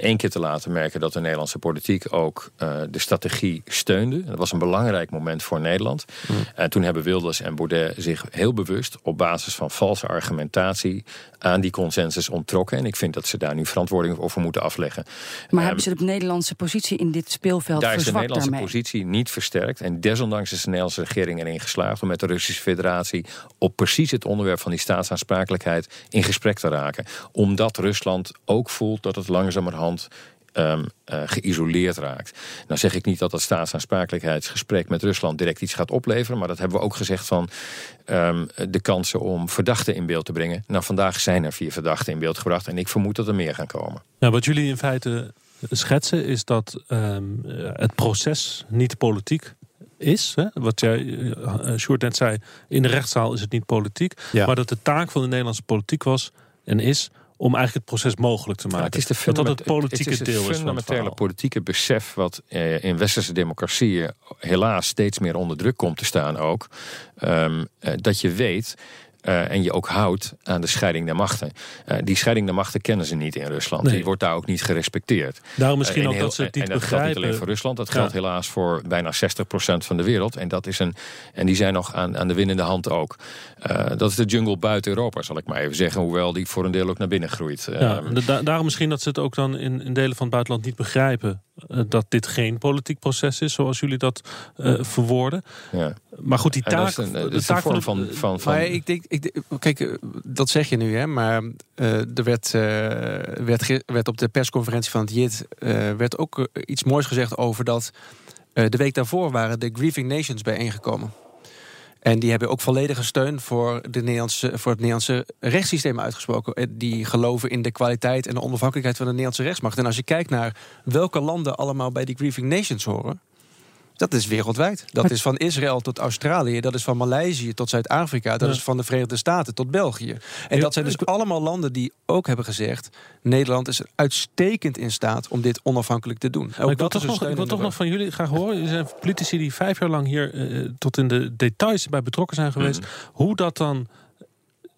één keer te laten merken dat de Nederlandse politiek ook eh, de strategie steunde. Dat was een belangrijk moment voor Nederland. En toen hebben Wilders en Baudet zich heel bewust op basis van valse argumentatie aan die consensus onttrokken. En ik vind dat ze daar nu verantwoording over moeten afleggen. Maar Ehm, hebben ze de Nederlandse positie in dit speelveld daar is de Nederlandse daarmee? positie niet versterkt. En desondanks is de Nederlandse regering erin geslaagd om met de Russische Federatie op precies het onderwerp van die staatsaansprakelijkheid in gesprek te raken. Omdat Rusland ook voelt dat het langzamerhand ehm, eh, geïsoleerd raakt. Nou zeg ik niet dat dat staatsaansprakelijkheidsgesprek met Rusland direct iets gaat opleveren. Maar dat hebben we ook gezegd van ehm, de kansen om verdachten in beeld te brengen. Nou, vandaag zijn er vier verdachten in beeld gebracht. En ik vermoed dat er meer gaan komen. Ja, wat jullie in feite schetsen is dat ehm, het proces niet politiek is. Hè? Wat jij, uh, Sjoerd net zei, in de rechtszaal is het niet politiek. Ja. Maar dat de taak van de Nederlandse politiek was en is om eigenlijk het proces mogelijk te maken. Ja, het is de dat dat het politieke het is deel is van het fundamentele politieke besef wat eh, in westerse democratieën helaas steeds meer onder druk komt te staan ook. Ehm, eh, dat je weet eh, en je ook houdt aan de scheiding der machten. Eh, die scheiding der machten kennen ze niet in Rusland. Nee. Die wordt daar ook niet gerespecteerd. Daarom misschien Eh, in ook dat ze het en niet dat geldt niet begrijpen. alleen voor Rusland, dat Ja. geldt helaas voor bijna 60% van de wereld. En, dat is een, en die zijn nog aan, aan de winnende hand ook. Dat is de jungle buiten Europa, zal ik maar even zeggen. Hoewel die voor een deel ook naar binnen groeit. Ja, Ehm, da- daarom misschien dat ze het ook dan in, in delen van het buitenland niet begrijpen. dat dit geen politiek proces is, zoals jullie dat verwoorden. ja. Maar goed, die taak. dat is een, dat de taak vorm van, van, van Maar ik denk, ik, kijk, eh, dat zeg je nu, hè, maar eh, er werd, eh, werd, werd op de persconferentie van het JIT eh, werd ook eh, iets moois gezegd over dat eh, de week daarvoor waren de Grieving Nations bijeengekomen. En die hebben ook volledige steun voor, de Nederlandse, voor het Nederlandse rechtssysteem uitgesproken. Eh, Die geloven in de kwaliteit en de onafhankelijkheid van de Nederlandse rechtsmacht. En als je kijkt naar welke landen allemaal bij die Grieving Nations horen. Dat is wereldwijd. Dat is van Israël tot Australië. Dat is van Maleisië tot Zuid-Afrika. Dat Ja. is van de Verenigde Staten tot België. En dat zijn dus allemaal landen die ook hebben gezegd... Nederland is uitstekend in staat om dit onafhankelijk te doen. Ook ik wil dat toch, nog, ik wil toch nog van jullie graag horen. Er zijn politici die vijf jaar lang hier eh, tot in de details bij betrokken zijn geweest. Hoe dat dan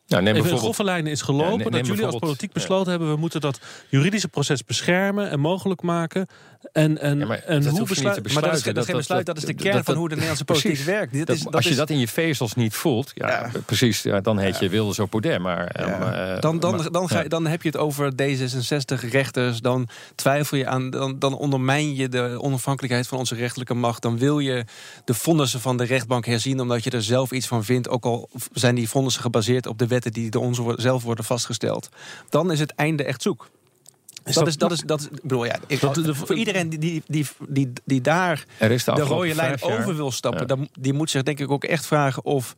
Nou, neem even bijvoorbeeld- lijnen is gelopen. Ja, neem dat jullie als politiek ja. besloten hebben... we moeten dat juridische proces beschermen en mogelijk maken. En, en, Ja, maar en dat hoe hoef je niet te besluit... Maar dat is, besluiten. dat is geen besluit, dat is de kern dat- van hoe de Nederlandse politiek precies. werkt. Dit is, dat als je is, dat in je vezels niet voelt, ja, Ja. precies, ja, dan heet je wilde zo poder. Maar, eh, dan, dan, dan, ga je, ja. dan heb je het over D66-rechters. Dan twijfel je aan. Dan, dan ondermijn je de onafhankelijkheid van onze rechterlijke macht. Dan wil je de vonnissen van de rechtbank herzien. omdat je er zelf iets van vindt. Ook al zijn die vonnissen gebaseerd op de wetten die door ons zelf worden vastgesteld. Dan is het einde echt zoek. Is dat, dat- is, dat is, dat is, bedoel, ja, ik, Dat de- voor iedereen die, die, die, die, die daar Er is de, rode lijn over wil stappen, Ja. dan, die moet zich denk ik ook echt vragen of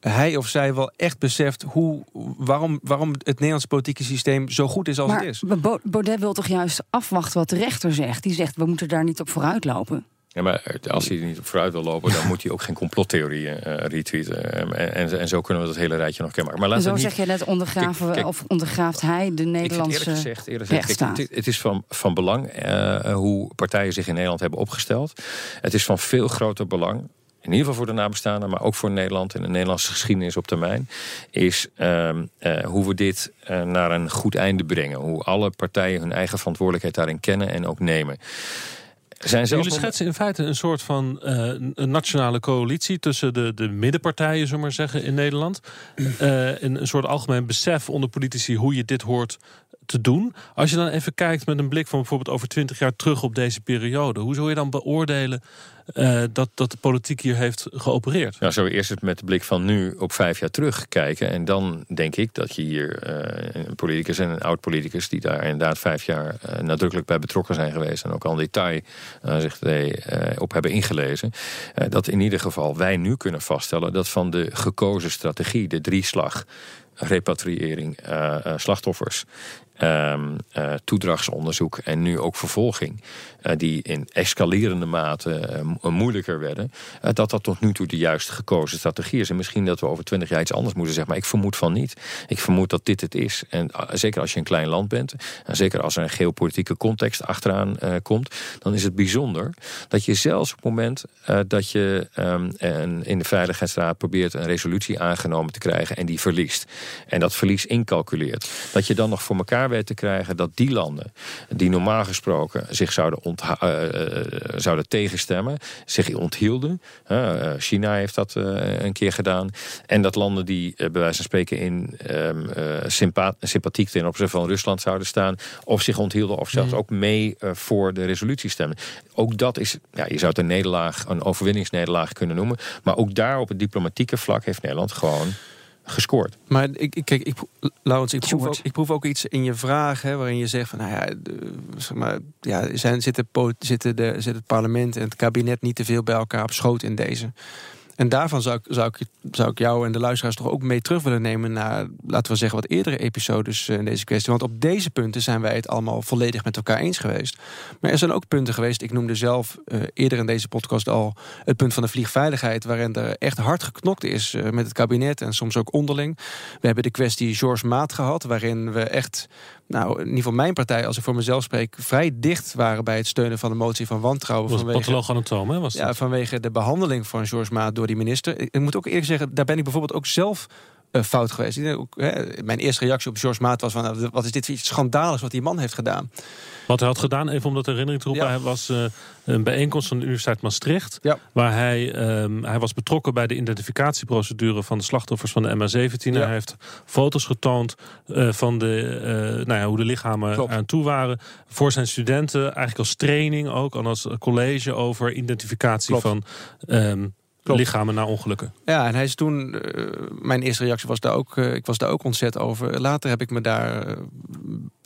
hij of zij wel echt beseft hoe, waarom, waarom het Nederlandse politieke systeem zo goed is als maar het is. Baudet wil toch juist afwachten wat de rechter zegt. Die zegt, we moeten daar niet op vooruit lopen. Ja, maar als hij er niet op vooruit wil lopen, dan moet hij ook geen complottheorieën eh, retweeten. En, en zo kunnen we dat hele rijtje nog kennen. Maar En laten zo we niet, zeg je net, ondergraven, Kijk, kijk, of ondergraaft hij de Ik Nederlandse eerlijk gezegd, eerlijk gezegd kijk, het, het is van, van belang eh, hoe partijen zich in Nederland hebben opgesteld. Het is van veel groter belang in ieder geval voor de nabestaanden, maar ook voor Nederland en de Nederlandse geschiedenis op termijn, is ehm, eh, hoe we dit uh, naar een goed einde brengen. Hoe alle partijen hun eigen verantwoordelijkheid daarin kennen en ook nemen. Zijn Jullie schetsen in feite een soort van uh, een nationale coalitie tussen de, de middenpartijen, zullen maar zeggen, in Nederland. Uh, een, een soort algemeen besef onder politici hoe je dit hoort te doen. Als je dan even kijkt met een blik van bijvoorbeeld over twintig jaar terug op deze periode, hoe zou je dan beoordelen uh, dat, dat de politiek hier heeft geopereerd? Nou, zo eerst het met de blik van nu op vijf jaar terug kijken. En dan denk ik dat je hier uh, een politicus en een oud-politicus... die daar inderdaad vijf jaar uh, nadrukkelijk bij betrokken zijn geweest... en ook al in detail op hebben ingelezen... dat in ieder geval wij nu kunnen vaststellen... dat van de gekozen strategie, de drieslag repatriëring, uh, uh, slachtoffers um, uh, toedrachtsonderzoek en nu ook vervolging, die in escalerende mate moeilijker werden, dat dat tot nu toe de juiste gekozen strategie is. En misschien dat we over twintig jaar iets anders moeten zeggen, maar ik vermoed van niet. Ik vermoed dat dit het is. En zeker als je een klein land bent, en zeker als er een geopolitieke context achteraan komt, dan is het bijzonder dat je zelfs op het moment dat je um, in de Veiligheidsraad probeert een resolutie aangenomen te krijgen en die verliest. En dat verlies incalculeert. Dat je dan nog voor elkaar te krijgen dat die landen die normaal gesproken zich zouden, uh, zouden tegenstemmen, zich onthielden. China heeft dat een keer gedaan. En dat landen die bij wijze van spreken in um, sympathiek ten opzichte van Rusland zouden staan, of zich onthielden of zelfs mm. ook mee voor de resolutie stemmen. Ook dat is, ja, je zou het een nederlaag, een overwinningsnederlaag kunnen noemen. Maar ook daar op het diplomatieke vlak heeft Nederland gewoon gescoord. Maar ik, ik, kijk, ik, Laurens, ik proef, ook, ik proef ook iets in je vraag hè, waarin je zegt van, nou ja, zeg maar, ja zijn, zitten, zitten, de, zit het parlement en het kabinet niet te veel bij elkaar op schoot in deze. En daarvan zou ik, zou, ik, zou ik jou en de luisteraars toch ook mee terug willen nemen naar, laten we zeggen, wat eerdere episodes eh, in deze kwestie. Want op deze punten zijn wij het allemaal volledig met elkaar eens geweest. Maar er zijn ook punten geweest, ik noemde zelf uh, eerder in deze podcast al het punt van de vliegveiligheid, waarin er echt hard geknokt is uh, met het kabinet en soms ook onderling. We hebben de kwestie George Maat gehad, waarin we echt nou, in ieder geval mijn partij, als ik voor mezelf spreek, vrij dicht waren bij het steunen van de motie van wantrouwen. Was vanwege, hè? Was ja, vanwege de behandeling van George Maat door die minister. Ik moet ook eerlijk zeggen, daar ben ik bijvoorbeeld ook zelf fout geweest. Mijn eerste reactie op George Maat was van, nou, wat is dit iets schandaligs wat die man heeft gedaan. Wat hij had gedaan, even om dat herinnering te roepen, hij was uh, een bijeenkomst van de Universiteit Maastricht. Ja. Waar hij, um, hij was betrokken bij de identificatieprocedure van de slachtoffers van de MH17. Ja. Hij heeft foto's getoond uh, van de, uh, nou ja, hoe de lichamen Klopt. aan toe waren. Voor zijn studenten, eigenlijk als training ook, en als college over identificatie Klopt. van um, Klopt. lichamen na ongelukken. Ja, en hij is toen. Uh, mijn eerste reactie was daar ook. Uh, ik was daar ook ontzet over. Later heb ik me daar uh,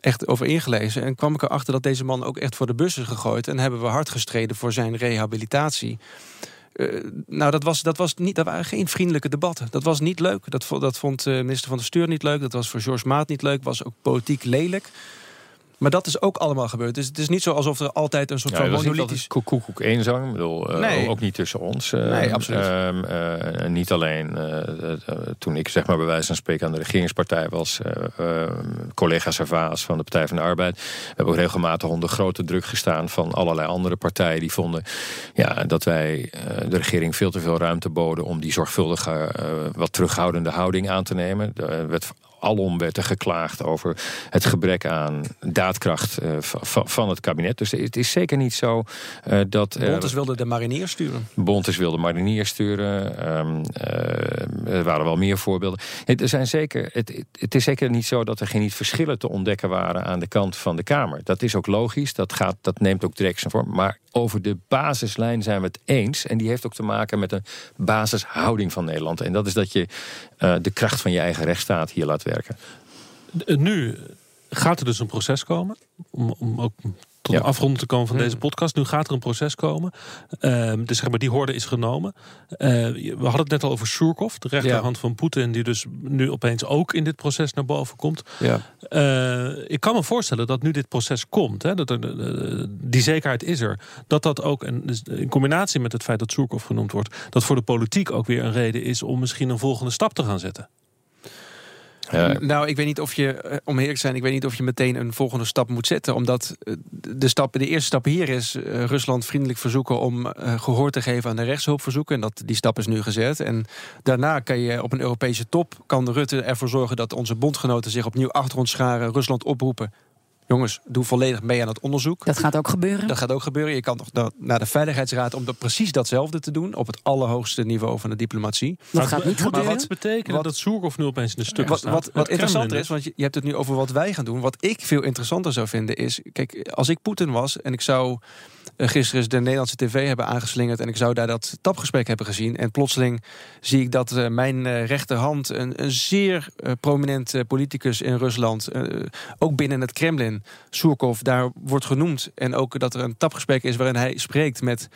echt over ingelezen. En kwam ik erachter dat deze man ook echt voor de bus is gegooid. En hebben we hard gestreden voor zijn rehabilitatie. nou, dat, was, dat, was niet, dat waren geen vriendelijke debatten. Dat was niet leuk. Dat, dat vond minister van de Stuur niet leuk. Dat was voor George Maat niet leuk. Was ook politiek lelijk. Maar dat is ook allemaal gebeurd. Dus het is niet zo alsof er altijd een soort ja, van monolithisch... Koek, koek, koek eenzang. Ik bedoel, uh, nee. Ook niet tussen ons. Uh, nee, absoluut. Uh, niet alleen toen ik zeg maar bij wijze van spreken aan de regeringspartij was. collega Servaas van de Partij van de Arbeid. We hebben ook regelmatig onder grote druk gestaan van allerlei andere partijen. Die vonden ja, dat wij de regering veel te veel ruimte boden... om die zorgvuldige, wat terughoudende houding aan te nemen. Er werd alom werd er geklaagd over het gebrek aan daadkracht uh, van het kabinet. Dus het is zeker niet zo uh, dat... Bontes wilde de mariniers sturen. Bontes wilde mariniers sturen. Um, uh, er waren wel meer voorbeelden. Het, er zijn zeker, het, het is zeker niet zo dat er geen verschillen te ontdekken waren aan de kant van de Kamer. Dat is ook logisch, dat, gaat, dat neemt ook direct zijn vorm. Maar over de basislijn zijn we het eens. En die heeft ook te maken met een basishouding van Nederland. En dat is dat je uh, de kracht van je eigen rechtsstaat hier laat werken. Nu gaat er dus een proces komen. Om, om ook tot ja. een afronding te komen van deze podcast. Nu gaat er een proces komen. Uh, dus zeg maar, die horde is genomen. Uh, we hadden het net al over Surkov, de rechterhand ja. van Poetin, die dus nu opeens ook in dit proces naar boven komt. Ja. Uh, ik kan me voorstellen dat nu dit proces komt, hè, dat er, die zekerheid is er, dat dat ook en dus in combinatie met het feit dat Surkov genoemd wordt, dat voor de politiek ook weer een reden is om misschien een volgende stap te gaan zetten. Nou, ik weet niet of je, eh, om eerlijk te zijn, ik weet niet of je meteen een volgende stap moet zetten. Omdat eh, de, stap, de eerste stap hier is uh, Rusland vriendelijk verzoeken om gehoor te geven aan de rechtshulpverzoeken. En dat, die stap is nu gezet. En daarna kan je op een Europese top, kan Rutte ervoor zorgen dat onze bondgenoten zich opnieuw achter ons scharen, Rusland oproepen jongens, doe volledig mee aan het onderzoek. Dat gaat ook gebeuren? Dat gaat ook gebeuren. Je kan nog naar de Veiligheidsraad om dat precies datzelfde te doen. Op het allerhoogste niveau van de diplomatie. Dat gaat niet gebeuren. Wat betekent dat Soerkov nu opeens in de stukken wat, Wat, wat interessanter is, want je, je, hebt het nu over wat wij gaan doen. Wat ik veel interessanter zou vinden is... Kijk, als ik Poetin was en ik zou uh, gisteren de Nederlandse tv hebben aangeslingerd... en ik zou daar dat tapgesprek hebben gezien... en plotseling zie ik dat uh, mijn uh, rechterhand... een, een zeer prominent politicus in Rusland... ook binnen het Kremlin, Surkov, daar wordt genoemd... en ook dat er een tapgesprek is waarin hij spreekt met...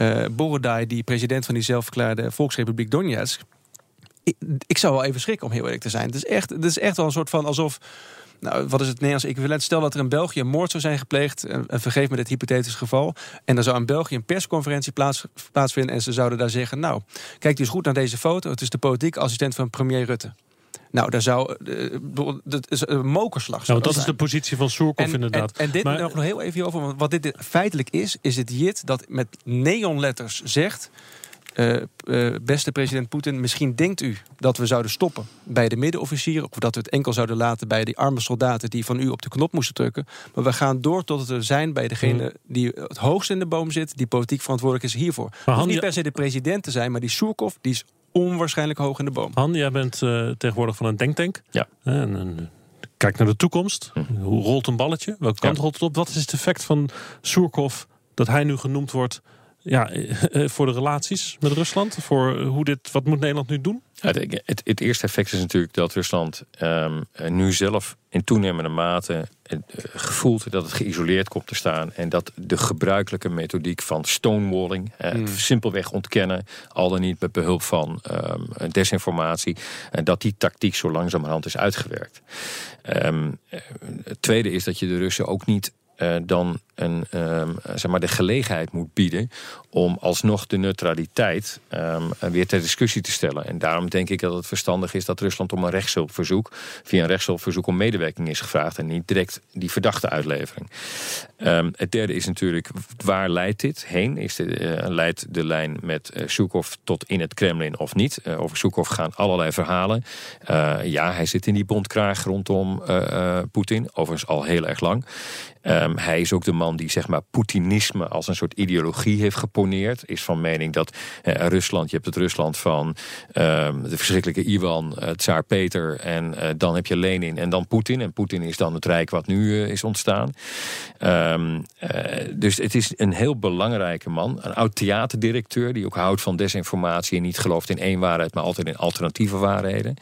Uh, Borodai, die president van die zelfverklaarde Volksrepubliek Donetsk. Ik, ik, zou wel even schrikken om heel eerlijk te zijn. Het is echt, het is echt wel een soort van alsof nou, wat is het Nederlands equivalent? Stel dat er in België een moord zou zijn gepleegd, en, vergeef me dit hypothetisch geval, en er zou in België een persconferentie plaats, plaatsvinden en ze zouden daar zeggen, nou, kijk dus goed naar deze foto, het is de politieke assistent van premier Rutte. Nou, daar zou. Uh, dat is een mokerslag. Nou, dat is de positie van Soerkov, inderdaad. En, en dit nog heel even over. Want wat dit feitelijk is, is het JIT dat met neonletters zegt. Uh, uh, beste president Poetin, misschien denkt u dat we zouden stoppen bij de middenofficieren. Of dat we het enkel zouden laten bij die arme soldaten die van u op de knop moesten drukken. Maar we gaan door tot het er zijn bij degene hmm. die het hoogst in de boom zit, die politiek verantwoordelijk is hiervoor. Maar Han, niet per se de president te zijn, maar die Surkov, die is onwaarschijnlijk hoog in de boom. Han, jij bent uh, tegenwoordig van een denktank. Ja. En, kijk naar de toekomst. Hm. Hoe rolt een balletje? Welke kant rolt het op? Wat is het effect van Surkov dat hij nu genoemd wordt ja, eh, voor de relaties met Rusland? Voor hoe dit, wat moet Nederland nu doen? het, het, het, eerste effect is natuurlijk dat Rusland um, nu zelf in toenemende mate gevoelt dat het geïsoleerd komt te staan. En dat de gebruikelijke methodiek van stonewalling, uh, simpelweg ontkennen, al dan niet met behulp van um, desinformatie, en dat die tactiek zo langzamerhand is uitgewerkt. Um, het tweede is dat je de Russen ook niet uh, dan een, um, zeg maar de gelegenheid moet bieden om alsnog de neutraliteit um, weer ter discussie te stellen. En daarom denk ik dat het verstandig is dat Rusland om een rechtshulpverzoek, via een rechtshulpverzoek om medewerking is gevraagd en niet direct die verdachte uitlevering. Um, het derde is natuurlijk, waar leidt dit heen? Is de, uh, leidt de lijn met uh, tot in het Kremlin of niet? Over Zhukov gaan allerlei verhalen. ja, hij zit in die bondkraag rondom Poetin, overigens al heel erg lang. Hij is ook de man die zeg maar Poetinisme als een soort ideologie heeft geponeerd. Is van mening dat uh, Rusland, je hebt het Rusland van um, de verschrikkelijke Iwan, uh, Tsaar Peter en uh, dan heb je Lenin en dan Poetin. En Poetin is dan het rijk wat nu is ontstaan. Um, dus het is een heel belangrijke man. Een oud theaterdirecteur die ook houdt van desinformatie en niet gelooft in één waarheid, maar altijd in alternatieve waarheden.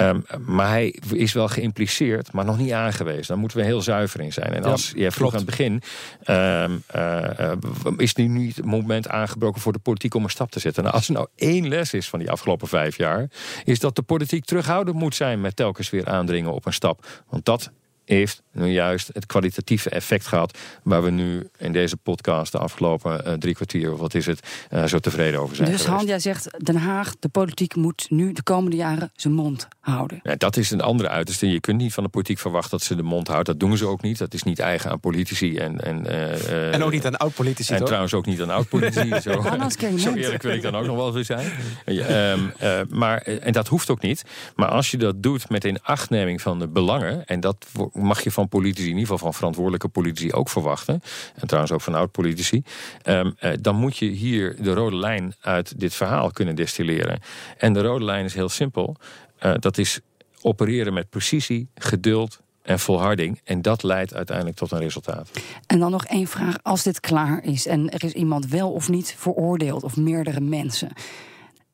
Um, maar hij is wel geïmpliceerd, maar nog niet aangewezen. Daar moeten we heel zuiver in zijn. En als ja, jij vroeg aan het begin, um, uh, is nu niet het moment aangebroken voor de politiek om een stap te zetten? Nou, als er nou één les is van die afgelopen vijf jaar, is dat de politiek terughoudend moet zijn met telkens weer aandringen op een stap. Want dat heeft nu juist het kwalitatieve effect gehad... waar we nu in deze podcast de afgelopen uh, drie kwartier... of wat is het, uh, zo tevreden over zijn Dus Han, jij zegt Den Haag, de politiek moet nu de komende jaren zijn mond houden. Ja, dat is een andere uiterste. Je kunt niet van de politiek verwachten dat ze de mond houdt. Dat doen ze ook niet. Dat is niet eigen aan politici. En, en, uh, en ook niet aan oud-politici, En trouwens ook niet aan oud-politici. zo, zo eerlijk wil ik dan ook nog wel weer zijn. um, maar, en dat hoeft ook niet. Maar als je dat doet met een achtneming van de belangen... en dat mag je van politici, in ieder geval van verantwoordelijke politici ook verwachten. En trouwens ook van oud-politici. Um, dan moet je hier de rode lijn uit dit verhaal kunnen destilleren. En de rode lijn is heel simpel. Uh, dat is opereren met precisie, geduld en volharding. En dat leidt uiteindelijk tot een resultaat. En dan nog één vraag. Als dit klaar is en er is iemand wel of niet veroordeeld... of meerdere mensen...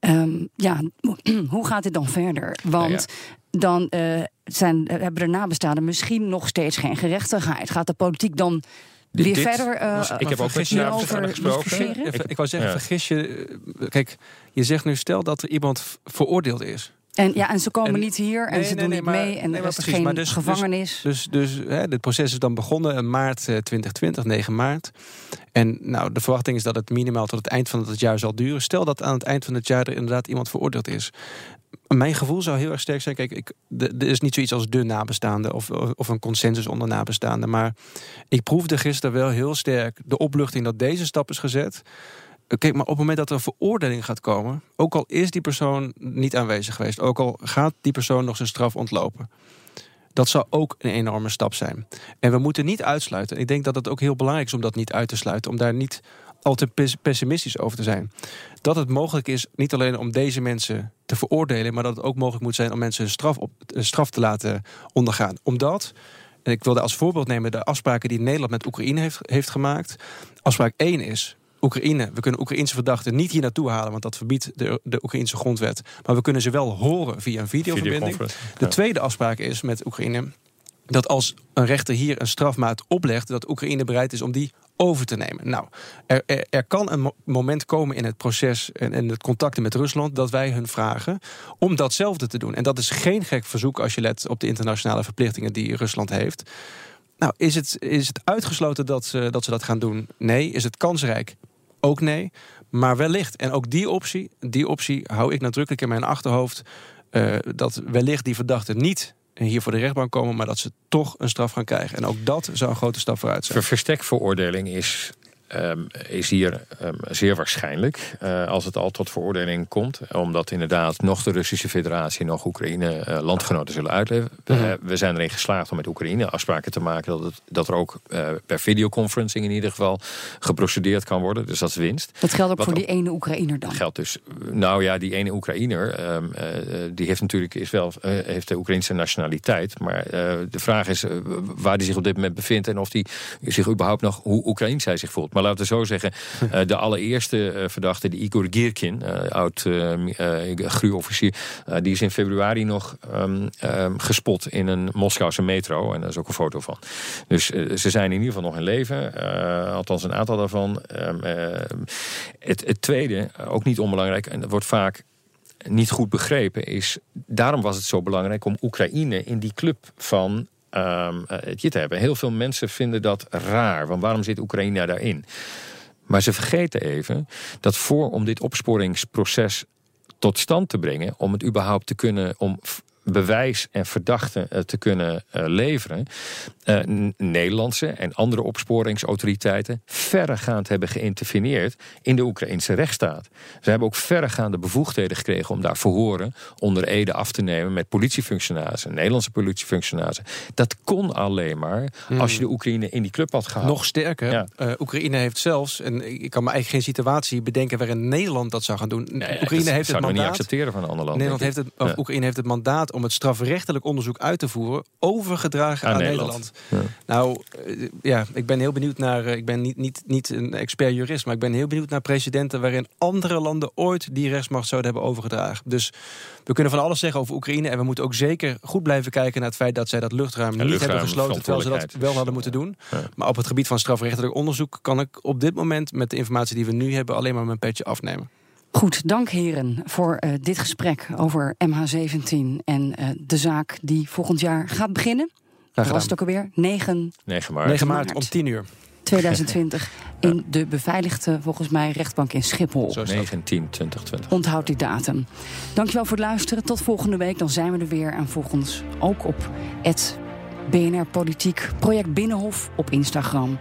Um, ja, hoe gaat dit dan verder? Want dan uh, zijn, eh, hebben de nabestaanden misschien nog steeds geen gerechtigheid. Gaat de politiek dan weer verder uh, Ik heb ook met je over gesproken. Ik wou zeggen, vergis je... Kijk, je zegt nu stel dat er iemand veroordeeld is. En, ja, en ze komen niet hier en ze doen niet mee en er is precies, geen dus, dus- gevangenis. Dus, dus, dus hè, dit proces is dan begonnen in maart 2020, 9 maart. En nou, de verwachting is dat het minimaal tot het eind van het jaar zal duren. Stel dat aan het eind van het jaar er inderdaad iemand veroordeeld is mijn gevoel zou heel erg sterk zijn. Kijk, ik, er is niet zoiets als de nabestaande of, of een consensus onder nabestaanden. Maar ik proefde gisteren wel heel sterk de opluchting dat deze stap is gezet. Kijk, maar op het moment dat er een veroordeling gaat komen, ook al is die persoon niet aanwezig geweest, ook al gaat die persoon nog zijn straf ontlopen. Dat zou ook een enorme stap zijn. En we moeten niet uitsluiten. Ik denk dat het ook heel belangrijk is om dat niet uit te sluiten. Om daar niet al te pessimistisch over te zijn. Dat het mogelijk is, niet alleen om deze mensen te veroordelen, maar dat het ook mogelijk moet zijn om mensen een straf, op, een straf te laten ondergaan. Omdat, en ik wilde als voorbeeld nemen de afspraken die Nederland met Oekraïne heeft, heeft gemaakt. Afspraak 1 is. Oekraïne, we kunnen Oekraïnse verdachten niet hier naartoe halen, want dat verbiedt de, de Oekraïnse grondwet. Maar we kunnen ze wel horen via een videoverbinding. De tweede afspraak is met Oekraïne dat als een rechter hier een strafmaat oplegt, dat Oekraïne bereid is om die over te nemen. Nou, er, er, kan een moment komen in het proces en, en het contacten met Rusland dat wij hun vragen om datzelfde te doen. En dat is geen gek verzoek als je let op de internationale verplichtingen die Rusland heeft. Nou, is het, is het uitgesloten dat ze, dat ze dat gaan doen? Nee. Is het kansrijk? Ook nee. Maar wellicht, en ook die optie, die optie hou ik nadrukkelijk in mijn achterhoofd. Uh, dat wellicht die verdachten niet hier voor de rechtbank komen, maar dat ze toch een straf gaan krijgen. En ook dat zou een grote stap vooruit zijn. Verstekveroordeling is Um, is hier um, zeer waarschijnlijk uh, als het al tot veroordeling komt. Omdat inderdaad nog de Russische federatie, nog Oekraïne uh, landgenoten zullen uitleveren. Mm -hmm. uh, we zijn erin geslaagd om met Oekraïne afspraken te maken dat, het, dat er ook per videoconferencing in ieder geval geprocedeerd kan worden. Dus dat is winst. Dat geldt ook Wat voor die ene Oekraïner dan? Geldt dus. Nou ja, die ene Oekraïner, um, die heeft natuurlijk is wel, heeft de Oekraïnse nationaliteit. Maar de vraag is waar die zich op dit moment bevindt en of die zich überhaupt nog, hoe Oekraïns hij zich voelt. Maar laten we zo zeggen, uh, de allereerste uh, verdachte, de Igor Girkin, uh, oud gruwofficier, die is in februari nog um, um, gespot in een Moskouse metro. En daar is ook een foto van. Dus ze zijn in ieder geval nog in leven. althans een aantal daarvan. Um, het, het tweede, ook niet onbelangrijk, en dat wordt vaak niet goed begrepen, is daarom was het zo belangrijk om Oekraïne in die club van um, te hebben. Heel veel mensen vinden dat raar. Want waarom zit Oekraïne daarin? Maar ze vergeten even dat voor om dit opsporingsproces tot stand te brengen, om het überhaupt te kunnen, om bewijs en verdachten eh, te kunnen eh, leveren. Uh, Nederlandse en andere opsporingsautoriteiten verregaand hebben geïnterveneerd in de Oekraïnse rechtsstaat. Ze hebben ook verregaande bevoegdheden gekregen om daar verhoren onder ede af te nemen met politiefunctionarissen, Nederlandse politiefunctionarissen. Dat kon alleen maar als je de Oekraïne in die club had gehad. Nog sterker, ja. Oekraïne heeft zelfs, en ik kan me eigenlijk geen situatie bedenken waarin Nederland dat zou gaan doen. Nee, Oekraïne heeft het mandaat. niet accepteren van een ander land. Nederland heeft het, of ja. Oekraïne heeft het mandaat om het strafrechtelijk onderzoek uit te voeren, overgedragen aan, aan Nederland. Nederland. Ja. Nou, ja, ik ben heel benieuwd naar. Ik ben niet, niet, niet een expert jurist, maar ik ben heel benieuwd naar precedenten waarin andere landen ooit die rechtsmacht zouden hebben overgedragen. Dus we kunnen van alles zeggen over Oekraïne. En we moeten ook zeker goed blijven kijken naar het feit dat zij dat luchtruim niet luchtruim hebben gesloten, terwijl ze dat wel hadden moeten doen. Ja. Maar op het gebied van strafrechtelijk onderzoek kan ik op dit moment met de informatie die we nu hebben alleen maar mijn petje afnemen. Goed, dank heren voor uh, dit gesprek over MH17 en uh, de zaak die volgend jaar gaat beginnen. Dat was het ook alweer? 9, 9 maart. 9 maart om 10 uur. 2020 in de beveiligde, volgens mij, rechtbank in Schiphol. Zo 19, 2020. Onthoud die datum. Dankjewel voor het luisteren. Tot volgende week, dan zijn we er weer. En volg ons ook op het BNR Politiek Project Binnenhof op Instagram.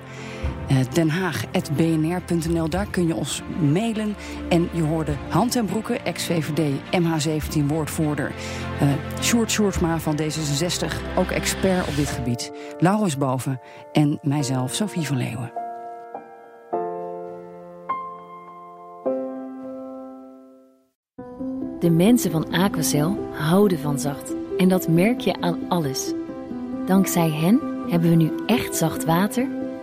Uh, Den Haag.bnr.nl. Daar kun je ons mailen. En je hoorde Hand en Broeken, ex-VVD, MH17 woordvoerder. Uh, Sjoerd Sjoerdsma van D66, ook expert op dit gebied. Laurens Boven en mijzelf, Sophie van Leeuwen. De mensen van Aquacel houden van zacht. En dat merk je aan alles. Dankzij hen hebben we nu echt zacht water